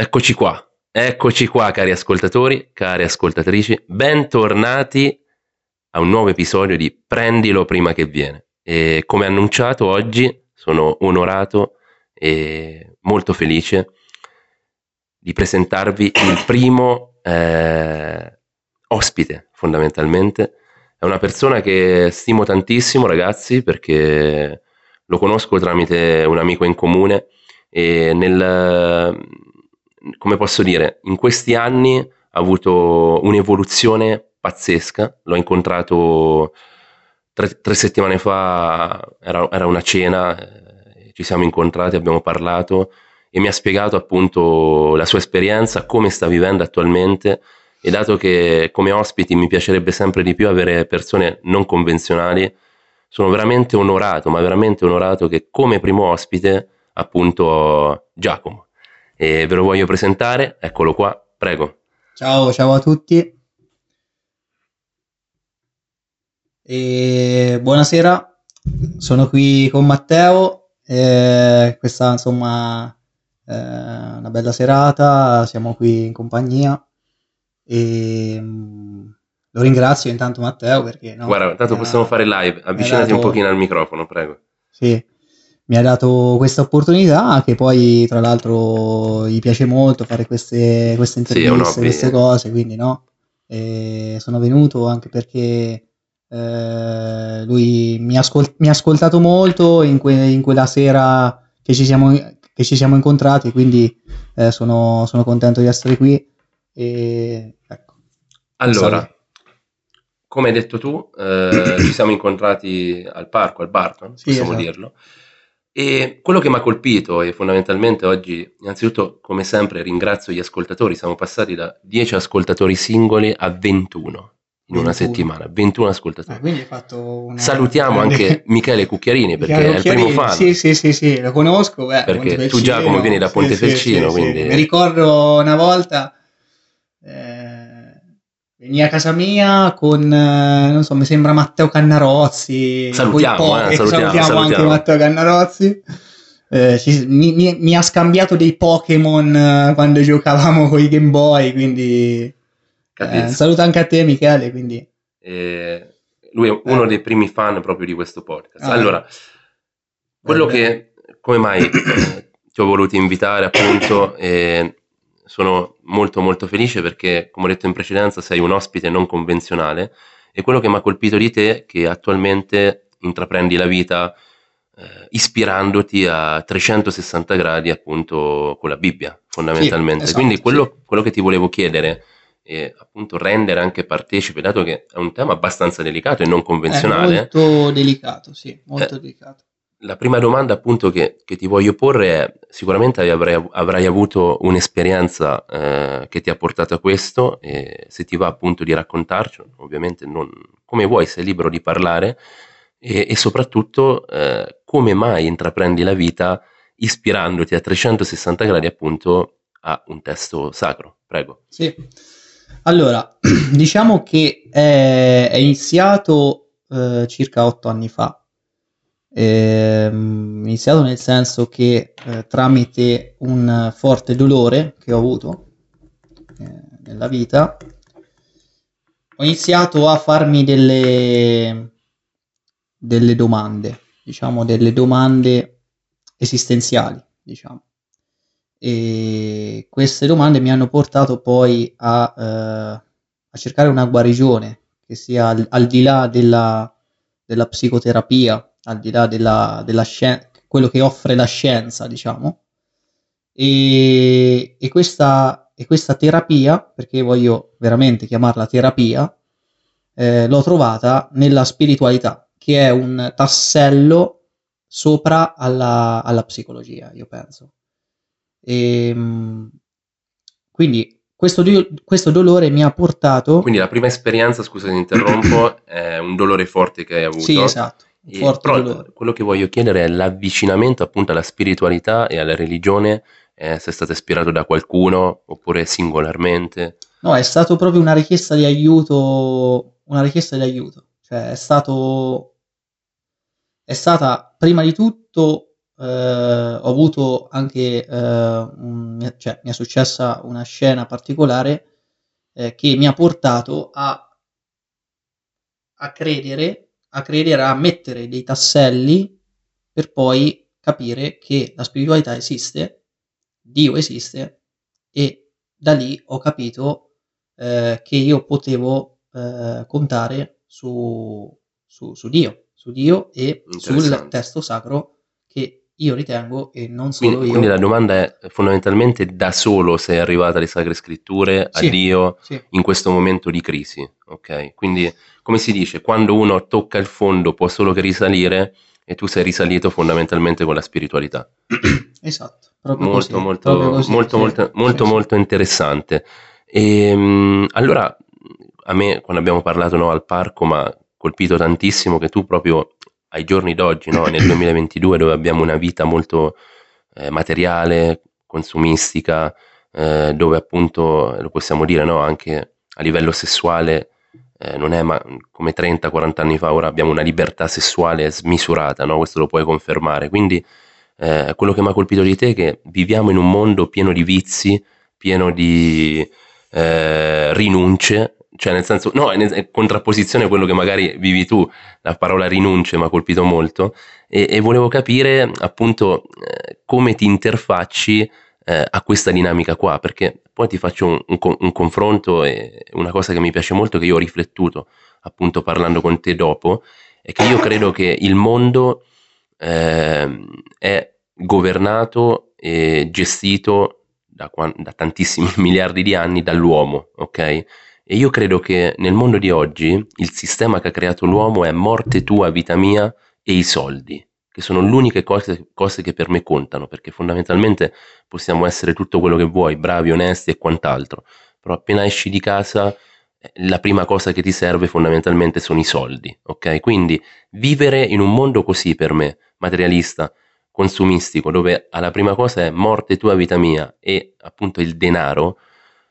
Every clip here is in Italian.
Eccoci qua, eccoci qua cari ascoltatori, cari ascoltatrici, bentornati a un nuovo episodio di Prendilo prima che viene. E come annunciato oggi sono onorato e molto felice di presentarvi il primo eh, ospite fondamentalmente. È una persona che stimo tantissimo ragazzi perché lo conosco tramite un amico in comune e nel come posso dire, in questi anni ha avuto un'evoluzione pazzesca. L'ho incontrato tre, tre settimane fa, era, era una cena, eh, ci siamo incontrati, abbiamo parlato e mi ha spiegato appunto la sua esperienza, come sta vivendo attualmente e dato che come ospiti mi piacerebbe sempre di più avere persone non convenzionali, sono veramente onorato, ma veramente onorato che come primo ospite appunto Giacomo e ve lo voglio presentare, eccolo qua, prego. Ciao, ciao a tutti. E buonasera, sono qui con Matteo, e questa insomma è una bella serata, siamo qui in compagnia e mm, lo ringrazio intanto Matteo perché... No, Guarda, intanto possiamo fare live, avvicinati dato... un pochino al microfono, prego. Sì, mi ha dato questa opportunità che poi tra l'altro gli piace molto fare queste, queste interviste, sì, queste cose, quindi no, e sono venuto anche perché eh, lui mi ha, ascol- mi ha, ascoltato molto in, que- in, quella sera che ci siamo, che ci siamo incontrati, quindi eh, sono, sono, contento di essere qui. E, ecco, allora, come hai detto tu, eh, ci siamo incontrati al parco, al Barton, sì, possiamo esatto. dirlo. E quello che mi ha colpito e fondamentalmente oggi, innanzitutto, come sempre, ringrazio gli ascoltatori. Siamo passati da 10 ascoltatori singoli a 21 in 21. una settimana, 21 ascoltatori. Ah, una... Salutiamo anche Michele Cucchiarini perché Michele è il primo fan. Sì, sì, sì, sì lo conosco. Beh, perché tu Giacomo vieni da Pontefelcino, sì, sì, quindi... Mi ricordo una volta... Eh Venì a casa mia con, eh, non so, mi sembra Matteo Cannarozzi. Salutiamo, eh, salutiamo, salutiamo, salutiamo, anche Matteo Cannarozzi. Eh, ci, mi, mi, mi, ha scambiato dei Pokémon eh, quando giocavamo con i Game Boy, quindi eh, saluto anche a te Michele. Quindi. lui è uno dei primi fan proprio di questo podcast. Ah, allora, quello che, come mai ti ho voluto invitare appunto sono molto molto felice perché, come ho detto in precedenza, sei un ospite non convenzionale e quello che mi ha colpito di te è che attualmente intraprendi la vita eh, ispirandoti a 360 gradi appunto con la Bibbia fondamentalmente. Sì, esatto, Quindi quello, sì. quello, che ti volevo chiedere è appunto rendere anche partecipe, dato che è un tema abbastanza delicato e non convenzionale. È molto delicato, sì, molto eh, delicato la prima domanda appunto che, che, ti voglio porre è, sicuramente avrai, avrai avuto un'esperienza eh, che ti ha portato a questo e se ti va appunto di raccontarci, ovviamente non, come vuoi, sei libero di parlare e, e soprattutto eh, come mai intraprendi la vita ispirandoti a 360 gradi appunto a un testo sacro. Prego. Sì, allora diciamo che è, è iniziato eh, circa otto anni fa eh, iniziato nel senso che eh, tramite un forte dolore che ho avuto eh, nella vita ho iniziato a farmi delle, delle domande, diciamo delle domande esistenziali, diciamo. E queste domande mi hanno portato poi a, eh, a cercare una guarigione che sia al, al di là della, della psicoterapia al di là della, della scienza, quello che offre la scienza, diciamo. E, e, questa, e questa terapia, perché voglio veramente chiamarla terapia, eh, l'ho trovata nella spiritualità, che è un tassello sopra alla, alla psicologia, io penso. E, ehm, quindi questo, questo, dolore mi ha portato... Quindi la prima esperienza, scusa se interrompo, è un dolore forte che hai avuto. Sì, esatto. E, però quello che voglio chiedere è l'avvicinamento appunto alla spiritualità e alla religione, eh, se è stato ispirato da qualcuno oppure singolarmente. No, è stato proprio una richiesta di aiuto, una richiesta di aiuto. Cioè è stato, è stata prima di tutto eh, ho avuto anche, eh, un, cioè mi è successa una scena particolare eh, che mi ha portato a, a credere, a credere, a mettere dei tasselli per poi capire che la spiritualità esiste, Dio esiste e da lì ho capito eh, che io potevo eh, contare su, su, su Dio, su Dio e sul testo sacro che io ritengo e non solo quindi, io. Quindi la domanda è fondamentalmente da solo sei arrivata alle sacre scritture, a sì, Dio, sì. in questo momento di crisi, ok? Quindi come si dice, quando uno tocca il fondo può solo che risalire e tu sei risalito fondamentalmente con la spiritualità. Esatto, proprio molto, così, molto, proprio così, molto, sì, molto, molto, molto interessante. E, ehm, allora, a me quando abbiamo parlato no, al parco, ma colpito tantissimo che tu proprio ai giorni d'oggi, no, nel 2022, dove abbiamo una vita molto eh, materiale, consumistica, eh, dove appunto, lo possiamo dire, no, anche a livello sessuale, eh, non è ma come 30-40 anni fa, ora abbiamo una libertà sessuale smisurata, no? questo lo puoi confermare. Quindi eh, quello che mi ha colpito di te è che viviamo in un mondo pieno di vizi, pieno di eh, rinunce, cioè nel senso, no, è contrapposizione a quello che magari vivi tu, la parola rinunce mi ha colpito molto e, e volevo capire appunto eh, come ti interfacci eh, a questa dinamica qua, perché poi ti faccio un, un, un, confronto e una cosa che mi piace molto, che io ho riflettuto appunto parlando con te dopo, è che io credo che il mondo eh, è governato e gestito da, da tantissimi miliardi di anni dall'uomo, ok? E io credo che nel mondo di oggi il sistema che ha creato l'uomo è morte tua, vita mia e i soldi, che sono le uniche cose, cose che per me contano, perché fondamentalmente possiamo essere tutto quello che vuoi, bravi, onesti e quant'altro, però appena esci di casa eh, la prima cosa che ti serve fondamentalmente sono i soldi, ok? Quindi vivere in un mondo così per me, materialista, consumistico, dove alla prima cosa è morte tua, vita mia e appunto il denaro,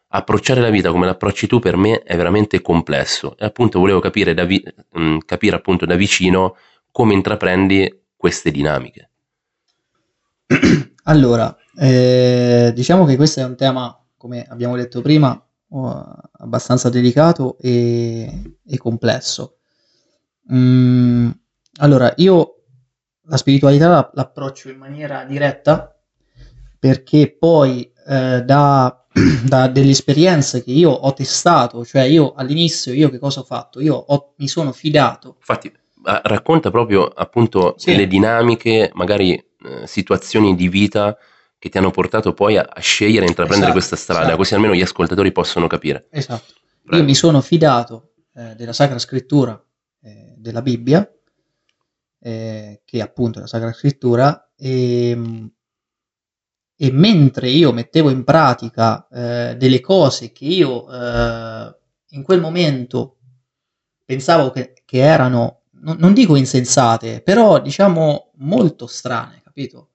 approcciare la vita come l'approcci tu per me è veramente complesso e appunto volevo capire, da vi- mm, capire appunto da vicino come intraprendi queste dinamiche. Allora, eh, diciamo che questo è un tema, come abbiamo detto prima, uh, abbastanza delicato e, e complesso. Mm, allora, io la spiritualità l'approccio in maniera diretta perché poi eh, da da delle esperienze che io ho testato, cioè io all'inizio io che cosa ho fatto? Io ho, mi sono fidato. Infatti, racconta proprio appunto sì. le dinamiche, magari eh, situazioni di vita che ti hanno portato poi a, a scegliere e intraprendere esatto, questa strada, esatto. così almeno gli ascoltatori possono capire. Esatto. Prego. Io mi sono fidato eh, della Sacra Scrittura, eh, della Bibbia, eh, che è appunto la Sacra Scrittura, e ehm, e mentre io mettevo in pratica eh, delle cose che io eh, in quel momento pensavo che, che erano, no, non dico insensate, però diciamo molto strane, capito?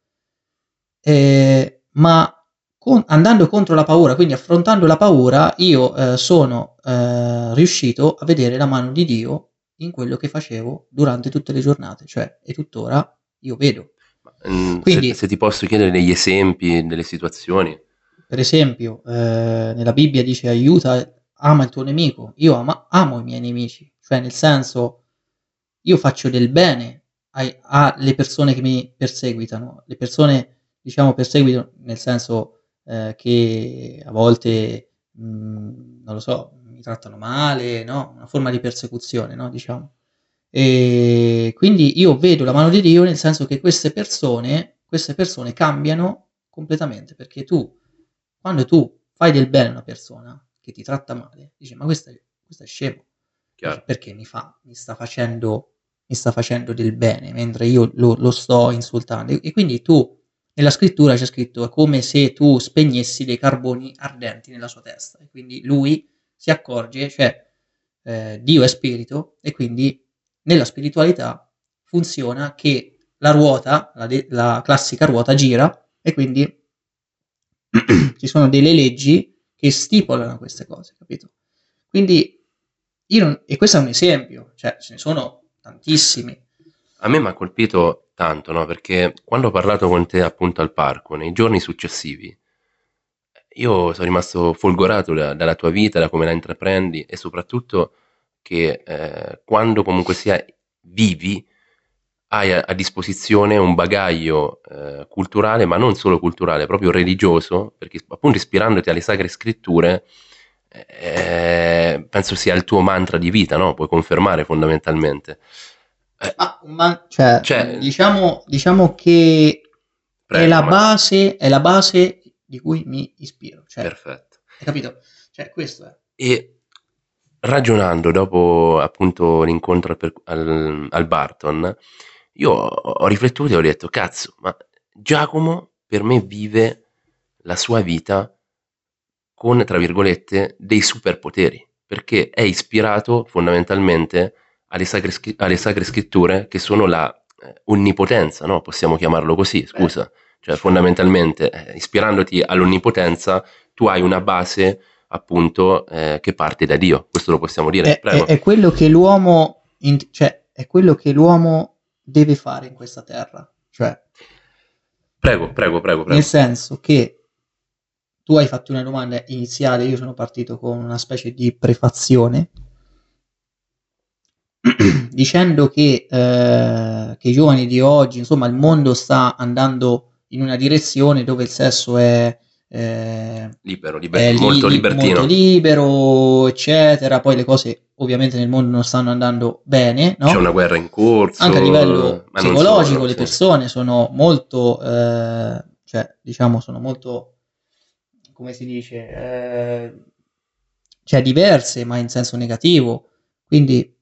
Eh, ma con, andando contro la paura, quindi affrontando la paura, io eh, sono eh, riuscito a vedere la mano di Dio in quello che facevo durante tutte le giornate, cioè e tuttora io vedo. Mm, Quindi, se, se, ti posso chiedere degli esempi, delle situazioni. Per esempio, eh, nella Bibbia dice aiuta, ama il tuo nemico. Io ama, amo i miei nemici, cioè nel senso, io faccio del bene alle persone che mi perseguitano. Le persone, diciamo, perseguitano nel senso eh, che a volte, mh, mm, non lo so, mi trattano male, no? Una forma di persecuzione, no? Diciamo. E quindi io vedo la mano di Dio nel senso che queste persone, queste persone cambiano completamente, perché tu, quando tu fai del bene a una persona che ti tratta male, dici ma questo è, questo è scemo, Chiaro. perché mi, fa, mi, sta facendo, mi sta facendo del bene, mentre io lo, lo sto insultando. E quindi tu, nella scrittura c'è scritto, è come se tu spegnessi dei carboni ardenti nella sua testa, e quindi lui si accorge, cioè eh, Dio è spirito, e quindi nella spiritualità funziona che la ruota, la, de- la classica ruota, gira e quindi ci sono delle leggi che stipulano queste cose, capito? Quindi io non, e questo è un esempio, cioè ce ne sono tantissimi. A me mi ha colpito tanto, no? Perché quando ho parlato con te appunto al parco, nei giorni successivi, io sono rimasto folgorato da- dalla tua vita, da come la intraprendi e soprattutto che eh, quando comunque sia vivi hai a, a disposizione un bagaglio eh, culturale, ma non solo culturale, proprio religioso, perché appunto ispirandoti alle sacre scritture, eh, penso sia il tuo mantra di vita, no? Puoi confermare fondamentalmente. Eh, ah, ma, cioè, cioè, diciamo, diciamo che prego, è, la base, è la base di cui mi ispiro. Cioè, perfetto. Hai capito? Cioè, questo è. E ragionando dopo appunto l'incontro al, al, al Barton, io ho riflettuto e ho detto, cazzo, ma Giacomo per me vive la sua vita con, tra virgolette, dei superpoteri, perché è ispirato fondamentalmente alle sacre, alle sacre scritture che sono la eh, onnipotenza, no? possiamo chiamarlo così, scusa. Cioè, fondamentalmente, eh, ispirandoti all'onnipotenza, tu hai una base appunto eh, che parte da Dio. Questo lo possiamo dire. È, è, è quello che l'uomo, in, cioè, è quello che l'uomo deve fare in questa terra. Cioè, prego, prego, prego, prego. Nel senso che tu hai fatto una domanda iniziale, io sono partito con una specie di prefazione dicendo che, eh, che i giovani di oggi, insomma, il mondo sta andando in una direzione dove il sesso è eh, libero, liber- è li- molto libertino, molto libero, eccetera. Poi le cose ovviamente nel mondo non stanno andando bene, no? C'è una guerra in corso, anche a livello psicologico, solo, le sì. persone sono molto, eh, cioè, diciamo, sono molto, come si dice, eh, cioè diverse, ma in senso negativo. Quindi,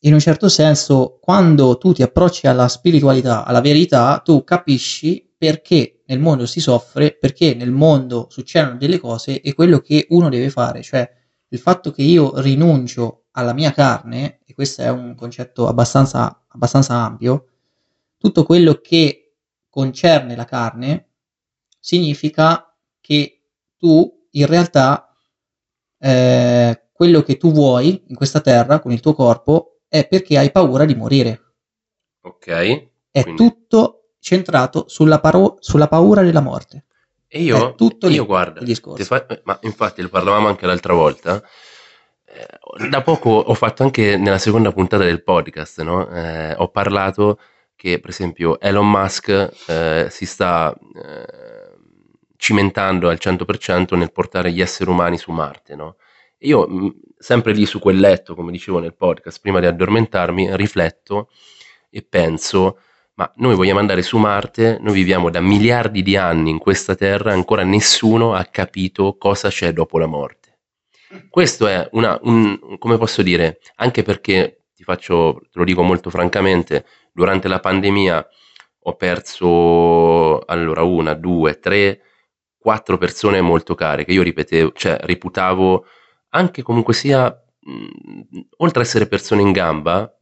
in un certo senso, quando tu ti approcci alla spiritualità, alla verità, tu capisci perché nel mondo si soffre, perché nel mondo succedono delle cose e quello che uno deve fare, cioè il fatto che io rinuncio alla mia carne, e questo è un concetto abbastanza, abbastanza ampio, tutto quello che concerne la carne significa che tu in realtà eh, quello che tu vuoi in questa terra con il tuo corpo è perché hai paura di morire. Ok. È quindi... tutto centrato sulla, paro- sulla paura della morte. E io, tutto io guarda, fa- ma infatti lo parlavamo anche l'altra volta. Eh, da poco ho fatto anche nella seconda puntata del podcast, no? eh, ho parlato che per esempio Elon Musk eh, si sta eh, cimentando al 100% nel portare gli esseri umani su Marte. No? Io, sempre lì su quel letto, come dicevo nel podcast, prima di addormentarmi, rifletto e penso ma noi vogliamo andare su Marte, noi viviamo da miliardi di anni in questa Terra, ancora nessuno ha capito cosa c'è dopo la morte. Questo è una, un, come posso dire, anche perché ti faccio, te lo dico molto francamente, durante la pandemia ho perso allora una, due, tre, quattro persone molto care che io ripetevo, cioè reputavo anche comunque sia, mh, oltre ad essere persone in gamba,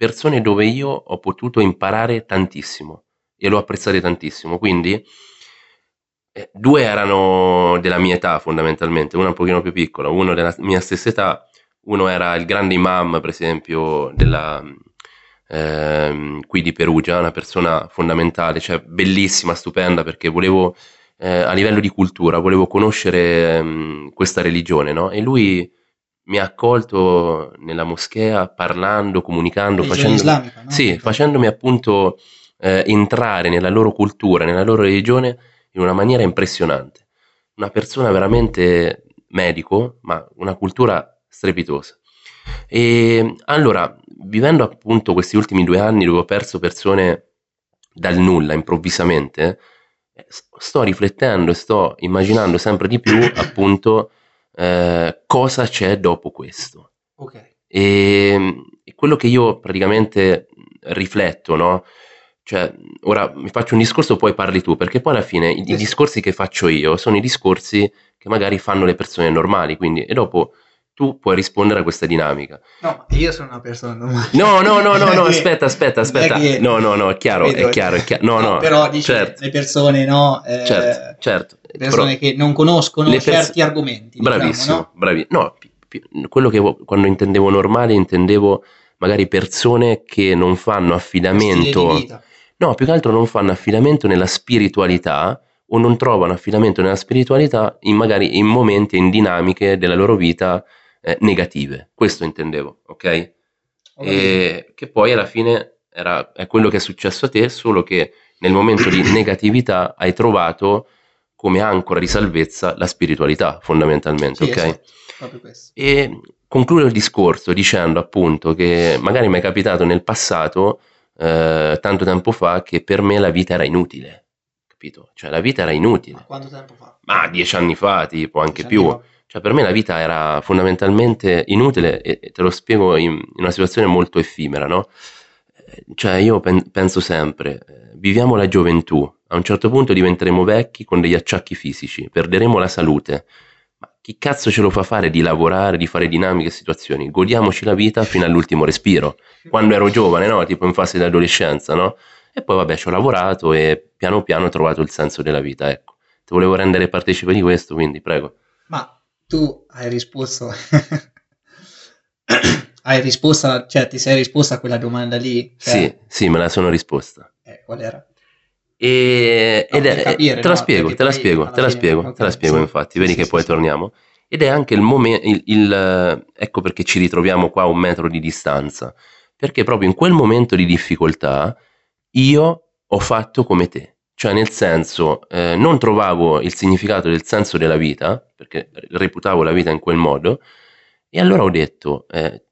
persone dove io ho potuto imparare tantissimo e l'ho apprezzato tantissimo. Quindi eh, due erano della mia età fondamentalmente, una un pochino più piccola, uno della mia stessa età, uno era il grande imam per esempio della, eh, qui di Perugia, una persona fondamentale, cioè bellissima, stupenda perché volevo eh, a livello di cultura, volevo conoscere ehm, questa religione, no? E lui mi ha accolto nella moschea parlando, comunicando, facendomi, no? sì, facendomi appunto eh, entrare nella loro cultura, nella loro religione in una maniera impressionante. Una persona veramente medico, ma una cultura strepitosa. E allora, vivendo appunto questi ultimi due anni dove ho perso persone dal nulla, improvvisamente, eh, sto riflettendo e sto immaginando sempre di più appunto eh, cosa c'è dopo questo. Okay. E, e, quello che io praticamente rifletto, no? Cioè, ora mi faccio un discorso, poi parli tu, perché poi alla fine i, i discorsi che faccio io sono i discorsi che magari fanno le persone normali, quindi, e dopo tu puoi rispondere a questa dinamica. No, io sono una persona normale. No, no, no, no, no aspetta, aspetta, aspetta. No, no, no, è chiaro, è chiaro, è chiaro. No, no, no però dice certo. le persone, no? Eh, certo, certo. Persone però, che non conoscono pers- certi argomenti. Diciamo, bravissimo, diciamo, no? bravissimo. No, pi- pi- quello che quando intendevo normale intendevo magari persone che non fanno affidamento No, più che altro non fanno affidamento nella spiritualità o non trovano affidamento nella spiritualità in magari in momenti, in dinamiche della loro vita eh, negative. Questo intendevo, ok? E che poi alla fine era, è quello che è successo a te, solo che nel momento di negatività hai trovato come ancora di salvezza la spiritualità, fondamentalmente, sì, ok? Esatto, e concludo il discorso dicendo appunto che magari mi è capitato nel passato, eh, tanto tempo fa, che per me la vita era inutile, capito? Cioè la vita era inutile. Ma quanto tempo fa? Ma dieci anni fa, tipo, anche più. Cioè per me la vita era fondamentalmente inutile e te lo spiego in, in una situazione molto effimera, no? Cioè io pen- penso sempre, eh, viviamo la gioventù, a un certo punto diventeremo vecchi con degli acciacchi fisici, perderemo la salute. Ma chi cazzo ce lo fa fare di lavorare, di fare dinamiche e situazioni? Godiamoci la vita fino all'ultimo respiro. Quando ero giovane, no? Tipo in fase di adolescenza, no? E poi vabbè, ci ho lavorato e piano piano ho trovato il senso della vita, ecco. Ti volevo rendere partecipe di questo, quindi prego. Ma tu hai risposto hai risposto, cioè ti sei risposta a quella domanda lì? Cioè... Sì, sì, me la sono risposta. Eh, qual era? E, no, ed è, capire, te, la no, spiego, te la spiego, te la spiego, okay, te la spiego, sì, infatti, vedi sì, che sì, poi torniamo. Ed è anche il momento, il, il, ecco perché ci ritroviamo qua a un metro di distanza, perché proprio in quel momento di difficoltà io ho fatto come te, cioè nel senso eh, non trovavo il significato del senso della vita, perché reputavo la vita in quel modo, e allora ho detto, eh,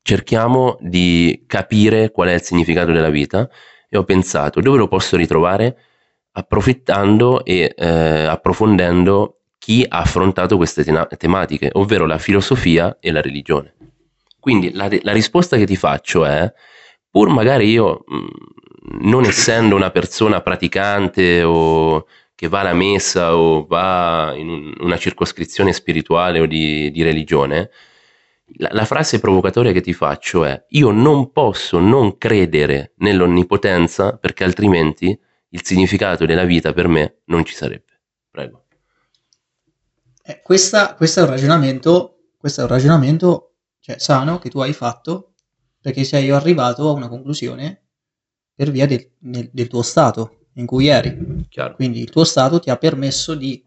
cerchiamo di capire qual è il significato della vita e ho pensato dove lo posso ritrovare approfittando e eh, approfondendo chi ha affrontato queste te- tematiche, ovvero la filosofia e la religione. Quindi la, la, risposta che ti faccio è, pur magari io mh, mm, non essendo una persona praticante o che va alla messa o va in un, una circoscrizione spirituale o di, di religione, la, la, frase provocatoria che ti faccio è io non posso non credere nell'onnipotenza perché altrimenti il significato della vita per me non ci sarebbe. Prego. Eh, questa, questo è un ragionamento, questo è un ragionamento cioè, sano che tu hai fatto perché sei arrivato a una conclusione per via del, del, del tuo stato in cui eri. Chiaro. Quindi il tuo stato ti ha permesso di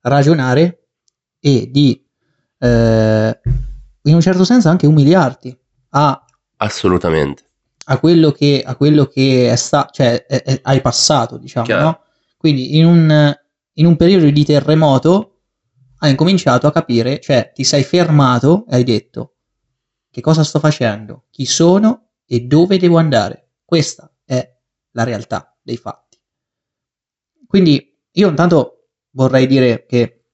ragionare e di eh, in un certo senso anche umiliarti a, assolutamente a quello che, a quello che è sta, cioè, è, è, hai passato, diciamo, no? Quindi in un, in un periodo di terremoto hai incominciato a capire, cioè ti sei fermato e hai detto che cosa sto facendo, chi sono e dove devo andare. Questa la realtà dei fatti. Quindi io intanto vorrei dire che,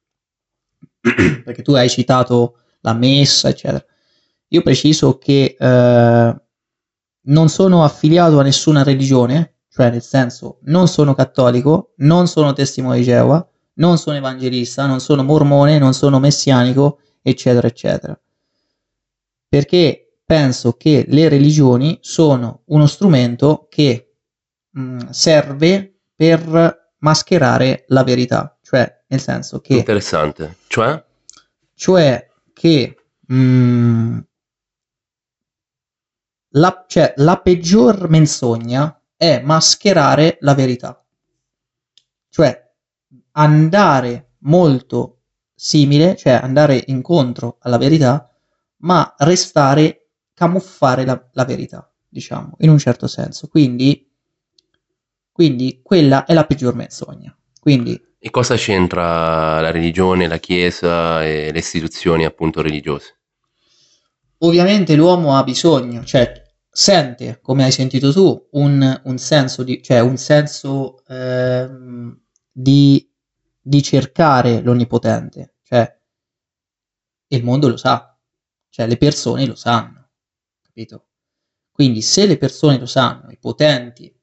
perché tu hai citato la messa, eccetera. Io preciso che eh, non sono affiliato a nessuna religione, cioè nel senso non sono cattolico, non sono testimone di Geova, non sono evangelista, non sono mormone, non sono messianico, eccetera, eccetera. Perché penso che le religioni sono uno strumento che mh, mm, serve per mascherare la verità, cioè nel senso che... Interessante, cioè? Cioè che mh, mm, la, cioè, la peggior menzogna è mascherare la verità. Cioè andare molto simile, cioè andare incontro alla verità, ma restare, camuffare la, la verità, diciamo, in un certo senso. Quindi, quindi quella è la peggior menzogna. Quindi e cosa c'entra la religione, la Chiesa e le istituzioni appunto religiose? Ovviamente l'uomo ha bisogno, cioè sente, come hai sentito tu, un, un senso, di, cioè un senso ehm, di, di cercare l'onnipotente, cioè il mondo lo sa, cioè le persone lo sanno, capito? Quindi se le persone lo sanno, i potenti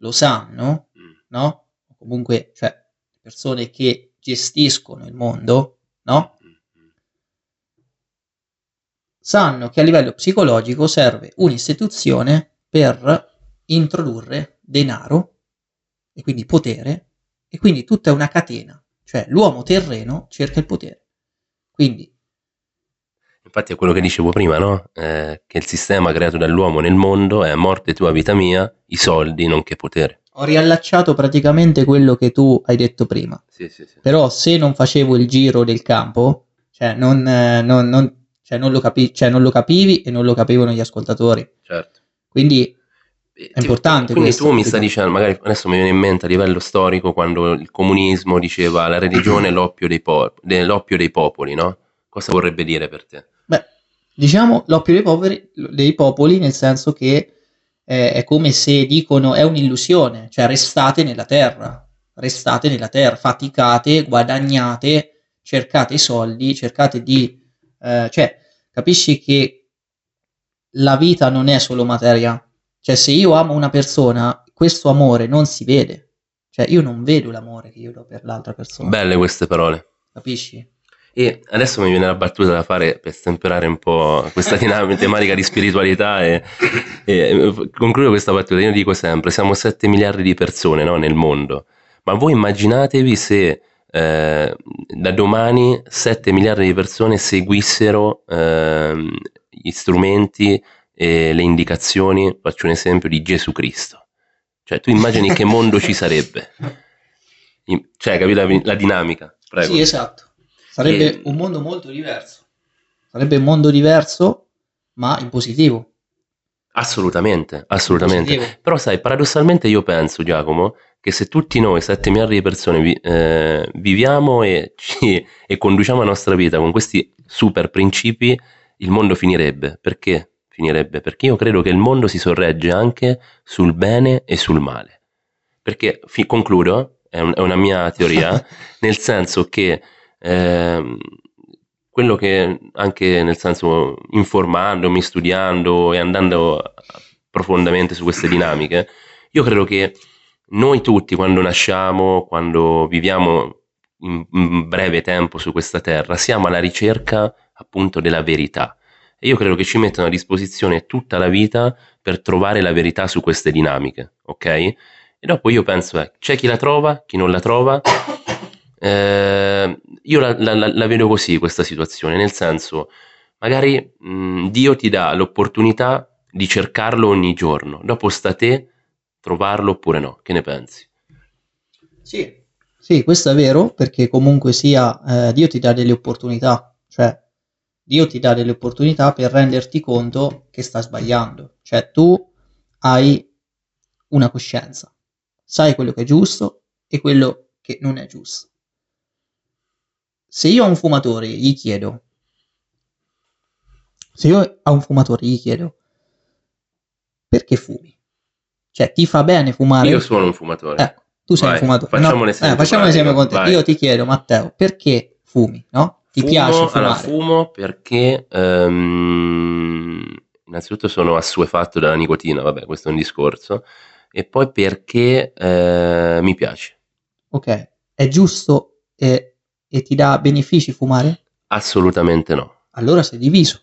lo sanno, mm. no? Comunque, cioè, persone che gestiscono il mondo, no? Sanno che a livello psicologico serve un'istituzione per introdurre denaro e quindi potere e quindi tutta una catena, cioè l'uomo terreno cerca il potere. Quindi Infatti è quello che dicevo prima, no? Eh, che il sistema creato dall'uomo nel mondo è morte tua, vita mia, i soldi, nonché potere. Ho riallacciato praticamente quello che tu hai detto prima. Sì, sì, sì. Però se non facevo il giro del campo, cioè non, eh, non- non- cioè non lo capi- cioè non lo capivi e non lo capivano gli ascoltatori. Certo. Quindi È importante Quindi questo, tu mi stai dicendo, magari adesso mi viene in mente a livello storico quando il comunismo diceva la religione è l'oppio dei, po- de- l'oppio dei popoli, no? Cosa vorrebbe dire per te? Diciamo l'oppio dei, poveri- dei popoli nel senso che eh, è come se dicono è un'illusione, cioè restate nella terra, restate nella terra, faticate, guadagnate, cercate i soldi, cercate di... eh, cioè, capisci che la vita non è solo materia, cioè se io amo una persona, questo amore non si vede, cioè io non vedo l'amore che io do per l'altra persona, Belle queste parole. capisci? E adesso mi viene la battuta da fare per stemperare un po' questa dinamica, tematica di spiritualità e, e concludo questa battuta. Io dico sempre, siamo 7 miliardi di persone no, nel mondo, ma voi immaginatevi se eh, da domani 7 miliardi di persone seguissero ehm, gli strumenti e le indicazioni, faccio un esempio, di Gesù Cristo. Cioè tu immagini che mondo ci sarebbe? Cioè, capito la, la dinamica? Prego. Sì, esatto. Sarebbe E- un mondo molto diverso. Sarebbe un mondo diverso, ma in positivo. Assolutamente, assolutamente. Positivo. Però sai, paradossalmente io penso, Giacomo, che se tutti noi, 7 miliardi di persone, vi- eh, viviamo e, ci- e conduciamo la nostra vita con questi super principi, il mondo finirebbe. Perché finirebbe? Perché io credo che il mondo si sorregge anche sul bene e sul male. Perché, fi- concludo, è, un- è una mia teoria, nel senso che ehm, quello che anche nel senso informandomi, studiando e andando profondamente su queste dinamiche, io credo che noi tutti quando nasciamo, quando viviamo in, in breve tempo su questa terra, siamo alla ricerca appunto della verità. E io credo che ci mettano a disposizione tutta la vita per trovare la verità su queste dinamiche, ok? E dopo io penso, eh, c'è chi la trova, chi non la trova. Eh, io la, la- la- vedo così questa situazione, nel senso, magari mh, Dio ti dà l'opportunità di cercarlo ogni giorno, dopo sta a te trovarlo oppure no, che ne pensi? Sì. Sì, questo è vero, perché comunque sia, eh, Dio ti dà delle opportunità, cioè Dio ti dà delle opportunità per renderti conto che sta sbagliando. Cioè tu hai una coscienza, sai quello che è giusto e quello che non è giusto. Se io a un fumatore gli chiedo, se io a un fumatore gli chiedo, perché fumi? Cioè ti fa bene fumare? Io sono un fumatore. Ecco, tu sei Vai, un fumatore. facciamo no? un esempio Eh, facciamo un esempio con te. vai. Io ti chiedo, Matteo, perché fumi? No? Ti Fumo, piace allora, fumare? fumo perché ehm, innanzitutto sono assuefatto dalla nicotina, vabbè, questo è un discorso, e poi perché eh, mi piace. Ok, è giusto e, e ti dà benefici fumare? Assolutamente no. Allora sei diviso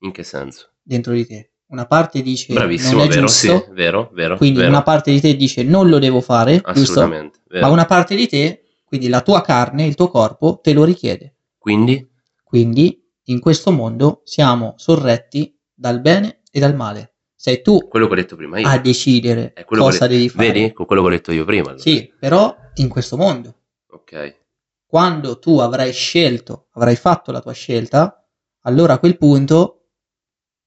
In che senso? dentro di te. Una parte dice Bravissimo, non è vero? giusto, Sì, vero, vero. quindi vero. una parte di te dice non lo devo fare, giusto? Assolutamente, vero. Ma una parte di te, quindi la tua carne, il tuo corpo, te lo richiede. Quindi, Quindi in questo mondo siamo sorretti dal bene e dal male. Sei tu quello che ho detto prima io. a decidere cosa che- devi fare. Vedi? Con quello che ho detto io prima. allora. Sì, però in questo mondo, Ok. Quando tu avrai scelto, avrai fatto la tua scelta, allora a quel punto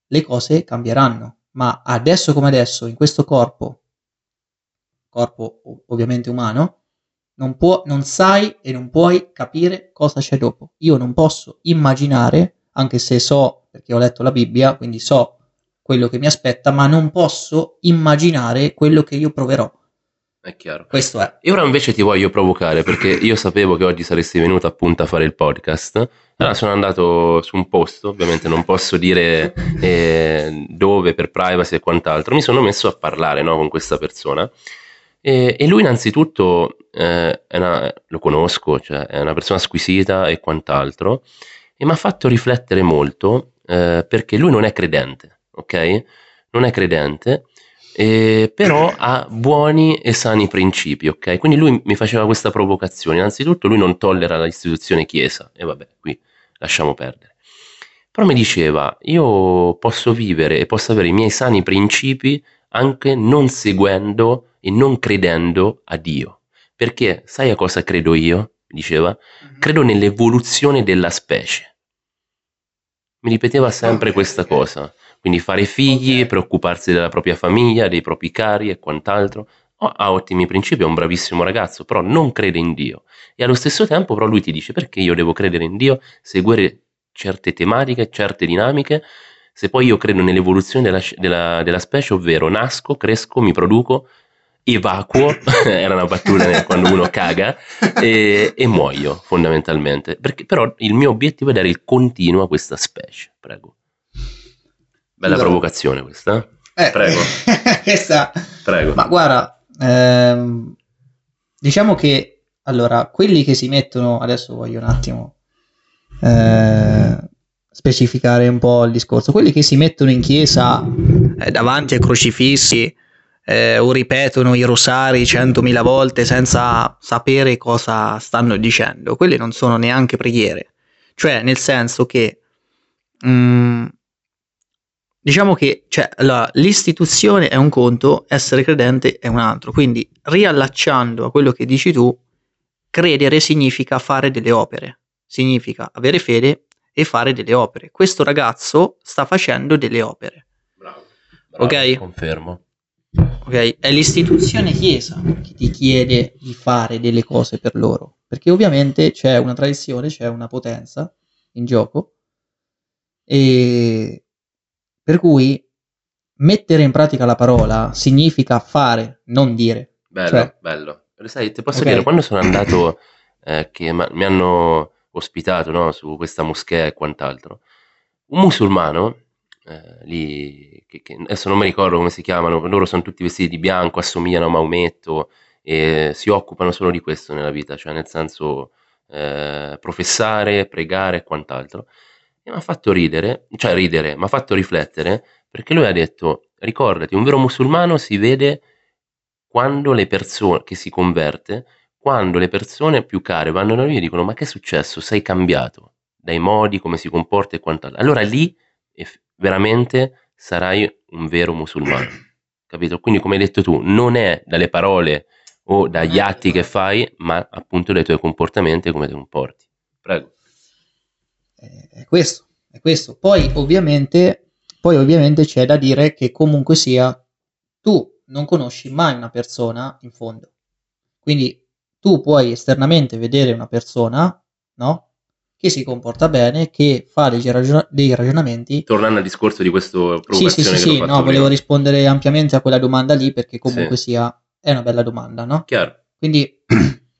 le cose cambieranno. Ma adesso come adesso, in questo corpo, corpo ov- ovviamente umano, non, può, non sai e non puoi capire cosa c'è dopo. Io non posso immaginare, anche se so, perché ho letto la Bibbia, quindi so quello che mi aspetta, ma non posso immaginare quello che io proverò. È chiaro. Questo è. E ora invece ti voglio provocare perché io sapevo che oggi saresti venuto appunto a fare il podcast. Allora sono andato su un posto, ovviamente non posso dire eh, dove per privacy e quant'altro. Mi sono messo a parlare no, con questa persona e, e lui innanzitutto eh, una- lo conosco, cioè è una persona squisita e quant'altro e mi ha fatto riflettere molto eh, perché lui non è credente, ok? Non è credente eh, però ha buoni e sani principi, ok? Quindi lui mi faceva questa provocazione. Innanzitutto lui non tollera l'istituzione chiesa, e vabbè, qui lasciamo perdere. però mi diceva, io posso vivere e posso avere i miei sani principi anche non seguendo e non credendo a Dio. Perché sai a cosa credo io? Diceva, mm-hmm. credo nell'evoluzione della specie. Mi ripeteva sempre questa cosa. Quindi fare figli, okay. preoccuparsi della propria famiglia, dei propri cari e quant'altro. ha ottimi principi, è un bravissimo ragazzo, però non crede in Dio. E allo stesso tempo però lui ti dice perché io devo credere in Dio, seguire certe tematiche, certe dinamiche, se poi io credo nell'evoluzione della, della, della specie, ovvero nasco, cresco, mi produco, evacuo, era una battuta quando uno caga, e, e, muoio fondamentalmente. Perché, però il mio obiettivo è dare il continuo a questa specie. Prego. Bella allora. provocazione questa. Eh, Prego. questa... Prego. Ma guarda, ehm, diciamo che allora, quelli che si mettono, adesso voglio un attimo eh, specificare un po' il discorso. Quelli che si mettono in chiesa eh, davanti ai crocifissi eh, o ripetono i rosari centomila volte senza sapere cosa stanno dicendo, quelli non sono neanche preghiere. Cioè, nel senso che mh, mm, diciamo che cioè, la, l'istituzione è un conto, essere credente è un altro. Quindi, riallacciando a quello che dici tu, credere significa fare delle opere significa avere fede e fare delle opere. Questo ragazzo sta facendo delle opere. Bravo. bravo ok? Confermo. Ok, è l'istituzione chiesa che ti chiede di fare delle cose per loro, perché ovviamente c'è una tradizione, c'è una potenza in gioco e per cui mettere in pratica la parola significa fare, non dire. Bello, cioè, bello. Sai, ti posso okay. dire, quando sono andato, eh, che ma- mi hanno ospitato no, su questa moschea e quant'altro. Un musulmano, eh, lì, che, che adesso non mi ricordo come si chiamano, loro sono tutti vestiti di bianco, assomigliano a Maometto e si occupano solo di questo nella vita, cioè nel senso eh, professare, pregare e quant'altro. E mi ha fatto ridere, cioè ridere, mi ha fatto riflettere perché lui ha detto, ricordati, un vero musulmano si vede quando le persone che si converte quando le persone più care vanno da lui e dicono ma che è successo? Sei cambiato dai modi, come si comporta e quant'altro. Allora lì veramente sarai un vero musulmano. Capito? Quindi come hai detto tu, non è dalle parole o dagli atti che fai, ma appunto dai tuoi comportamenti e come ti comporti. Prego. È questo, è questo. Poi ovviamente, poi ovviamente c'è da dire che comunque sia tu non conosci mai una persona in fondo. Quindi tu puoi esternamente vedere una persona, no? Che si comporta bene, che fa dei, ragion- dei ragionamenti. Tornando al discorso di questo Sì, sì, sì, sì no, volevo rispondere ampiamente a quella domanda lì perché comunque sì. sia è una bella domanda, no? Chiaro. Quindi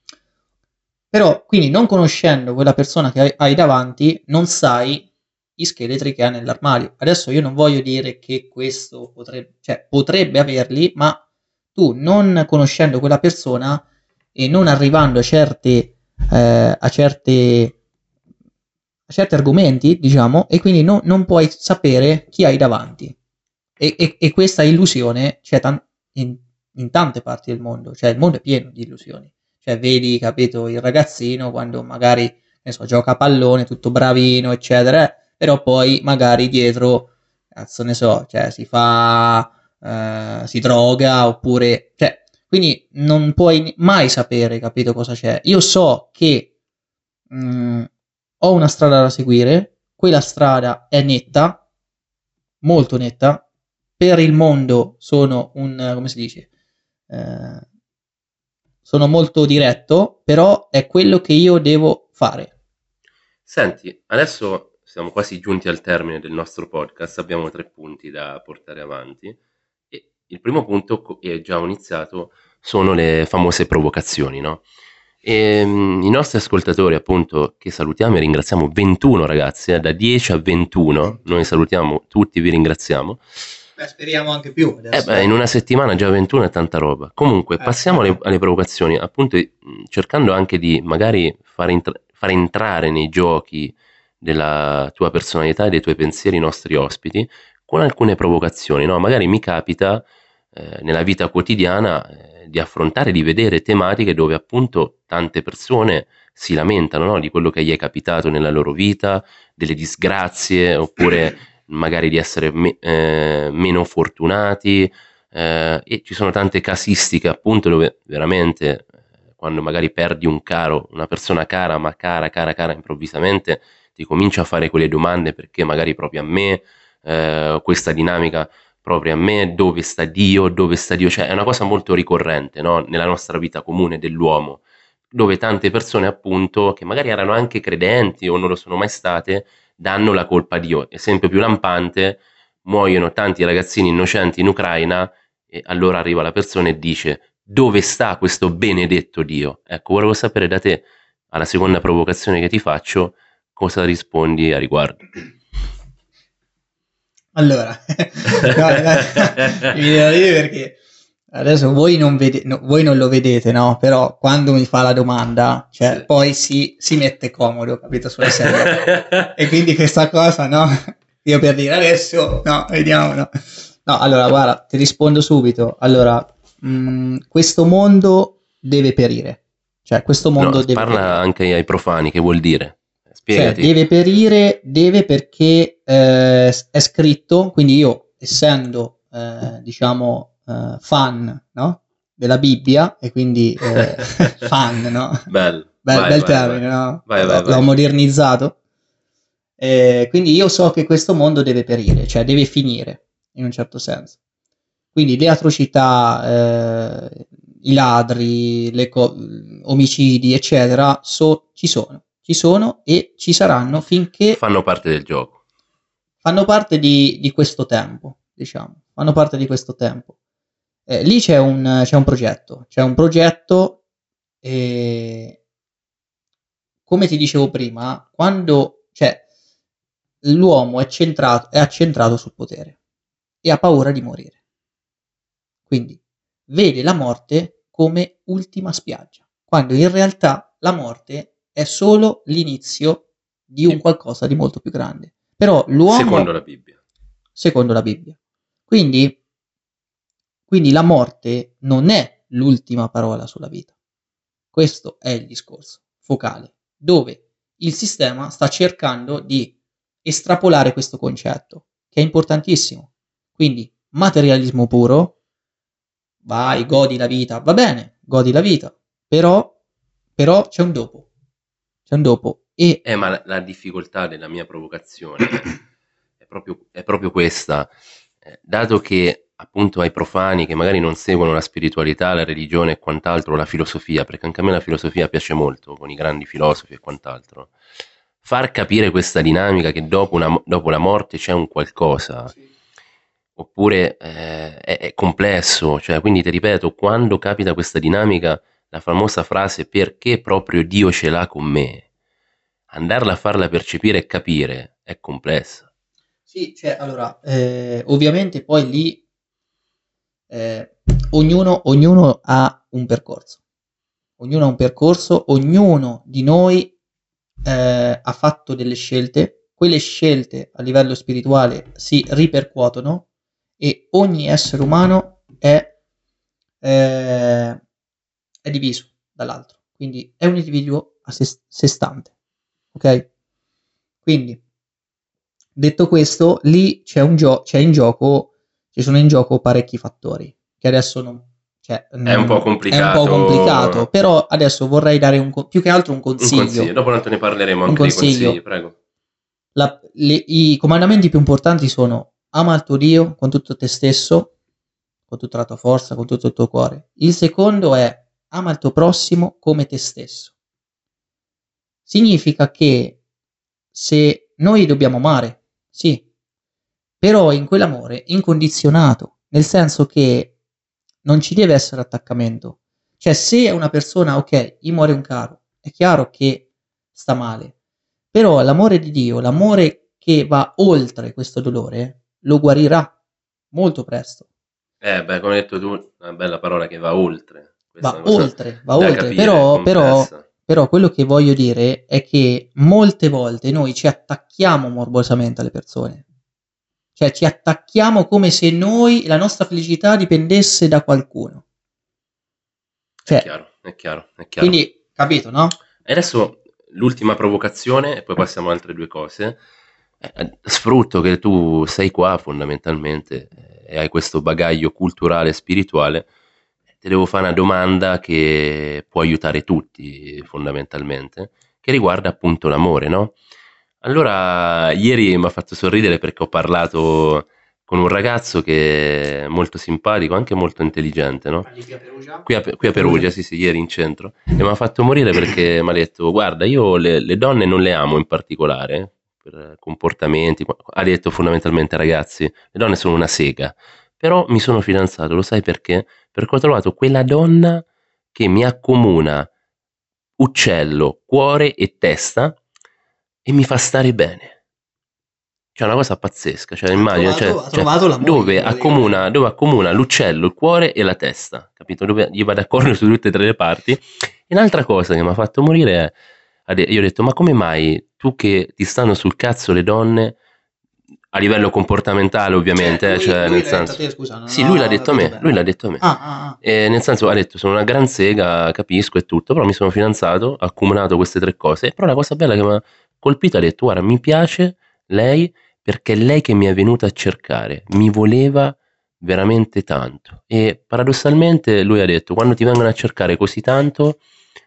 però, quindi non conoscendo quella persona che hai davanti, non sai gli scheletri che ha nell'armadio. Adesso io non voglio dire che questo potrebbe, cioè, potrebbe averli, ma tu non conoscendo quella persona e non arrivando a, certe, eh, a, certe, a certi argomenti, diciamo, e quindi no, non puoi sapere chi hai davanti. E, e, e questa illusione c'è tan- in, in, tante parti del mondo, cioè il mondo è pieno di illusioni. Cioè, vedi, capito, il ragazzino quando magari, ne so, gioca a pallone, tutto bravino, eccetera, però poi magari dietro, cazzo ne so, cioè si fa, eh, si droga, oppure, cioè, quindi non puoi mai sapere, capito cosa c'è. Io so che mh, mm, ho una strada da seguire, quella strada è netta, molto netta. Per il mondo sono un, come si dice, eh, sono molto diretto, però è quello che io devo fare. Senti, adesso siamo quasi giunti al termine del nostro podcast, abbiamo tre punti da portare avanti. Il primo punto, e già iniziato, sono le famose provocazioni, no? E, um, I nostri ascoltatori, appunto, che salutiamo e ringraziamo, 21 ragazzi, eh, da 10 a 21, noi salutiamo tutti, vi ringraziamo. Beh, speriamo anche più. Eh beh, in una settimana già 21 è tanta roba. Comunque, eh, passiamo alle, alle, provocazioni, appunto, cercando anche di magari fare, intra- fare entrare nei giochi della tua personalità e dei tuoi pensieri i nostri ospiti con alcune provocazioni, no? Magari mi capita eh, nella vita quotidiana eh, di affrontare, di vedere tematiche dove appunto tante persone si lamentano no? di quello che gli è capitato nella loro vita, delle disgrazie, oppure magari di essere me- eh, meno fortunati. Eh, e ci sono tante casistiche appunto dove veramente eh, quando magari perdi un caro, una persona cara, ma cara, cara, cara improvvisamente, ti comincia a fare quelle domande perché magari proprio a me eh, questa dinamica proprio a me, dove sta Dio, dove sta Dio, cioè è una cosa molto ricorrente no? nella nostra vita comune dell'uomo, dove tante persone appunto, che magari erano anche credenti o non lo sono mai state, danno la colpa a Dio. Esempio più lampante, muoiono tanti ragazzini innocenti in Ucraina e allora arriva la persona e dice dove sta questo benedetto Dio? Ecco, volevo sapere da te, alla seconda provocazione che ti faccio, cosa rispondi a riguardo. Allora, no, mi devo dire perché adesso voi non, vede, no, voi non, lo vedete, no? Però quando mi fa la domanda, cioè sì. poi si, si, mette comodo, capito, sulla sedia. e quindi questa cosa, no? Io per dire adesso, no, vediamo, no. No, allora, guarda, ti rispondo subito. Allora, mh, mm, questo mondo deve perire. Cioè, questo mondo no, deve parla perire. anche ai profani, che vuol dire? Spiegati. Cioè, deve perire, deve perché eh, è scritto, quindi io essendo, eh, diciamo, eh, fan, no? Della Bibbia e quindi eh, fan, no? Bello. Bel, vai, bel vai, termine, vai. no? Vai, vai, L'ho modernizzato. Eh, quindi io so che questo mondo deve perire, cioè deve finire, in un certo senso. Quindi le atrocità, eh, i ladri, le co- omicidi, eccetera, so- ci sono ci sono e ci saranno finché... Fanno parte del gioco. Fanno parte di, di questo tempo, diciamo. Fanno parte di questo tempo. Eh, lì c'è un, c'è un, progetto. C'è un progetto e... Come ti dicevo prima, quando... Cioè, l'uomo è, centrato, è accentrato sul potere e ha paura di morire. Quindi vede la morte come ultima spiaggia, quando in realtà la morte è solo l'inizio di un qualcosa di molto più grande. Però l'uomo... Secondo la Bibbia. Secondo la Bibbia. Quindi, quindi la morte non è l'ultima parola sulla vita. Questo è il discorso focale, dove il sistema sta cercando di estrapolare questo concetto, che è importantissimo. Quindi, materialismo puro, vai, godi la vita, va bene, godi la vita, però, però c'è un dopo c'è un dopo. E... Eh, ma la, la difficoltà della mia provocazione è, proprio, è proprio questa. Eh, dato che appunto ai profani che magari non seguono la spiritualità, la religione e quant'altro, la filosofia, perché anche a me la filosofia piace molto, con i grandi filosofi e quant'altro, far capire questa dinamica che dopo, una, dopo la morte c'è un qualcosa, sì. oppure eh, è, è, complesso, cioè, quindi ti ripeto, quando capita questa dinamica la famosa frase perché proprio Dio ce l'ha con me, andarla a farla percepire e capire è complessa. Sì, cioè, allora, eh, ovviamente poi lì eh, ognuno, ognuno ha un percorso, ognuno ha un percorso, ognuno di noi eh, ha fatto delle scelte, quelle scelte a livello spirituale si ripercuotono e ogni essere umano è eh, è diviso dall'altro, quindi è un individuo a sé, sé stante. Ok? Quindi, detto questo, lì c'è, gio- c'è in gioco, ci sono in gioco parecchi fattori, che adesso non, cioè, è un po' complicato. È un po' complicato, però adesso vorrei dare un, più che altro un consiglio. Un consiglio. Dopo ne parleremo anche un consiglio. dei consigli, prego. La, le, I comandamenti più importanti sono ama il tuo Dio con tutto te stesso, con tutta la tua forza, con tutto il tuo cuore. Il secondo è ama il tuo prossimo come te stesso. Significa che se noi dobbiamo amare, sì, però in quell'amore incondizionato, nel senso che non ci deve essere attaccamento. Cioè, se una persona, ok, gli muore un caro, è chiaro che sta male, però l'amore di Dio, l'amore che va oltre questo dolore, lo guarirà molto presto. Eh, beh, come hai detto tu, una bella parola che va oltre va oltre, va oltre, capire, però, però, però, quello che voglio dire è che molte volte noi ci attacchiamo morbosamente alle persone. Cioè ci attacchiamo come se noi, la nostra felicità dipendesse da qualcuno. Cioè, è chiaro, è chiaro, è chiaro. Quindi, capito, no? E adesso l'ultima provocazione, e poi passiamo a altre due cose. Eh, sfrutto che tu sei qua fondamentalmente eh, e hai questo bagaglio culturale e spirituale, ti devo fare una domanda che può aiutare tutti fondamentalmente, che riguarda appunto l'amore, no? Allora, ieri mi ha fatto sorridere perché ho parlato con un ragazzo che è molto simpatico, anche molto intelligente, no? Qui a Perugia? Qui a, qui a Perugia, sì, sì, ieri in centro. E mi ha fatto morire perché mi ha detto, guarda, io le, le donne non le amo in particolare, per comportamenti. Ha detto fondamentalmente, ragazzi, le donne sono una sega. Però mi sono fidanzato, lo sai perché? Perché ho trovato quella donna che mi accomuna uccello, cuore e testa e mi fa stare bene. Cioè, una cosa pazzesca. Cioè, immagino, trovato, cioè, cioè, dove, accomuna, dove, accomuna, l'uccello, il cuore e la testa, capito? Dove gli va d'accordo su tutte e tre le parti. E un'altra cosa che mi ha fatto morire è, io ho detto, ma come mai tu che ti stanno sul cazzo le donne, a livello comportamentale ovviamente, cioè, lui, cioè, lui nel senso... Te, scusa, sì, lui l'ha detto a me, lui l'ha detto a me. Ah, ah, ah. E nel senso ha detto, sono una gran sega, capisco e tutto, però mi sono fidanzato, ho accumulato queste tre cose, però la cosa bella che mi ha colpito ha detto, guarda, mi piace lei perché è lei che mi è venuta a cercare, mi voleva veramente tanto. E paradossalmente lui ha detto, quando ti vengono a cercare così tanto,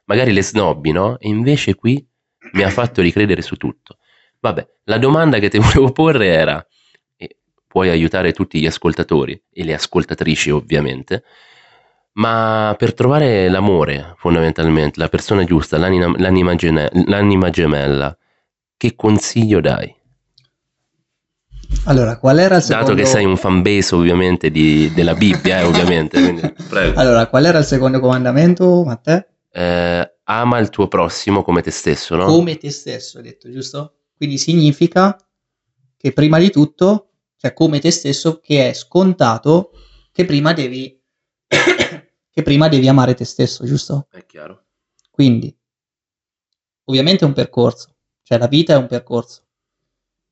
magari le snobbi, no? E invece qui mi ha fatto ricredere su tutto. Vabbè, la domanda che ti volevo porre era, e puoi aiutare tutti gli ascoltatori e le ascoltatrici ovviamente, ma per trovare l'amore fondamentalmente, la persona giusta, l'anima, l'anima, gene, l'anima gemella, che consiglio dai? Allora, qual era il secondo... Dato che sei un fanbase ovviamente di, della Bibbia, eh, ovviamente. Quindi, allora, qual era il secondo comandamento, Matteo? Eh, ama il tuo prossimo come te stesso, no? Come te stesso, hai detto, giusto? Quindi significa che prima di tutto, cioè come te stesso, che è scontato che prima devi, che prima devi amare te stesso, giusto? È chiaro. Quindi, ovviamente è un percorso, cioè la vita è un percorso.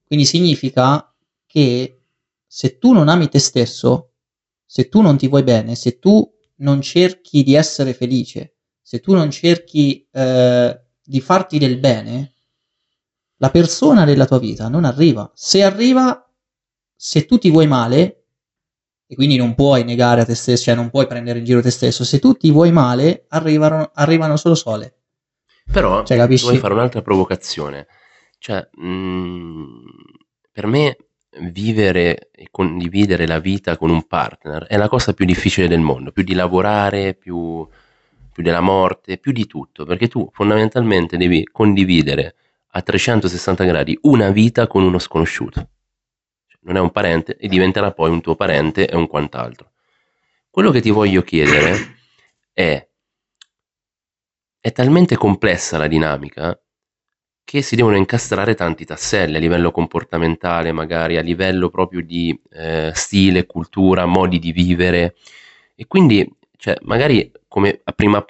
Quindi significa che se tu non ami te stesso, se tu non ti vuoi bene, se tu non cerchi di essere felice, se tu non cerchi eh, di farti del bene, la persona della tua vita non arriva. Se arriva, se tu ti vuoi male, e quindi non puoi negare a te stesso, cioè non puoi prendere in giro te stesso, se tu ti vuoi male, arrivano, arrivano solo sole. Però cioè, capisci? vuoi fare un'altra provocazione. Cioè, mh, mm, per me vivere e condividere la vita con un partner è la cosa più difficile del mondo, più di lavorare, più, più della morte, più di tutto, perché tu fondamentalmente devi condividere a 360 gradi una vita con uno sconosciuto. Cioè, non è un parente e diventerà poi un tuo parente e un quant'altro. Quello che ti voglio chiedere è, è talmente complessa la dinamica che si devono incastrare tanti tasselli a livello comportamentale, magari a livello proprio di eh, stile, cultura, modi di vivere. E quindi, cioè, magari come, prima,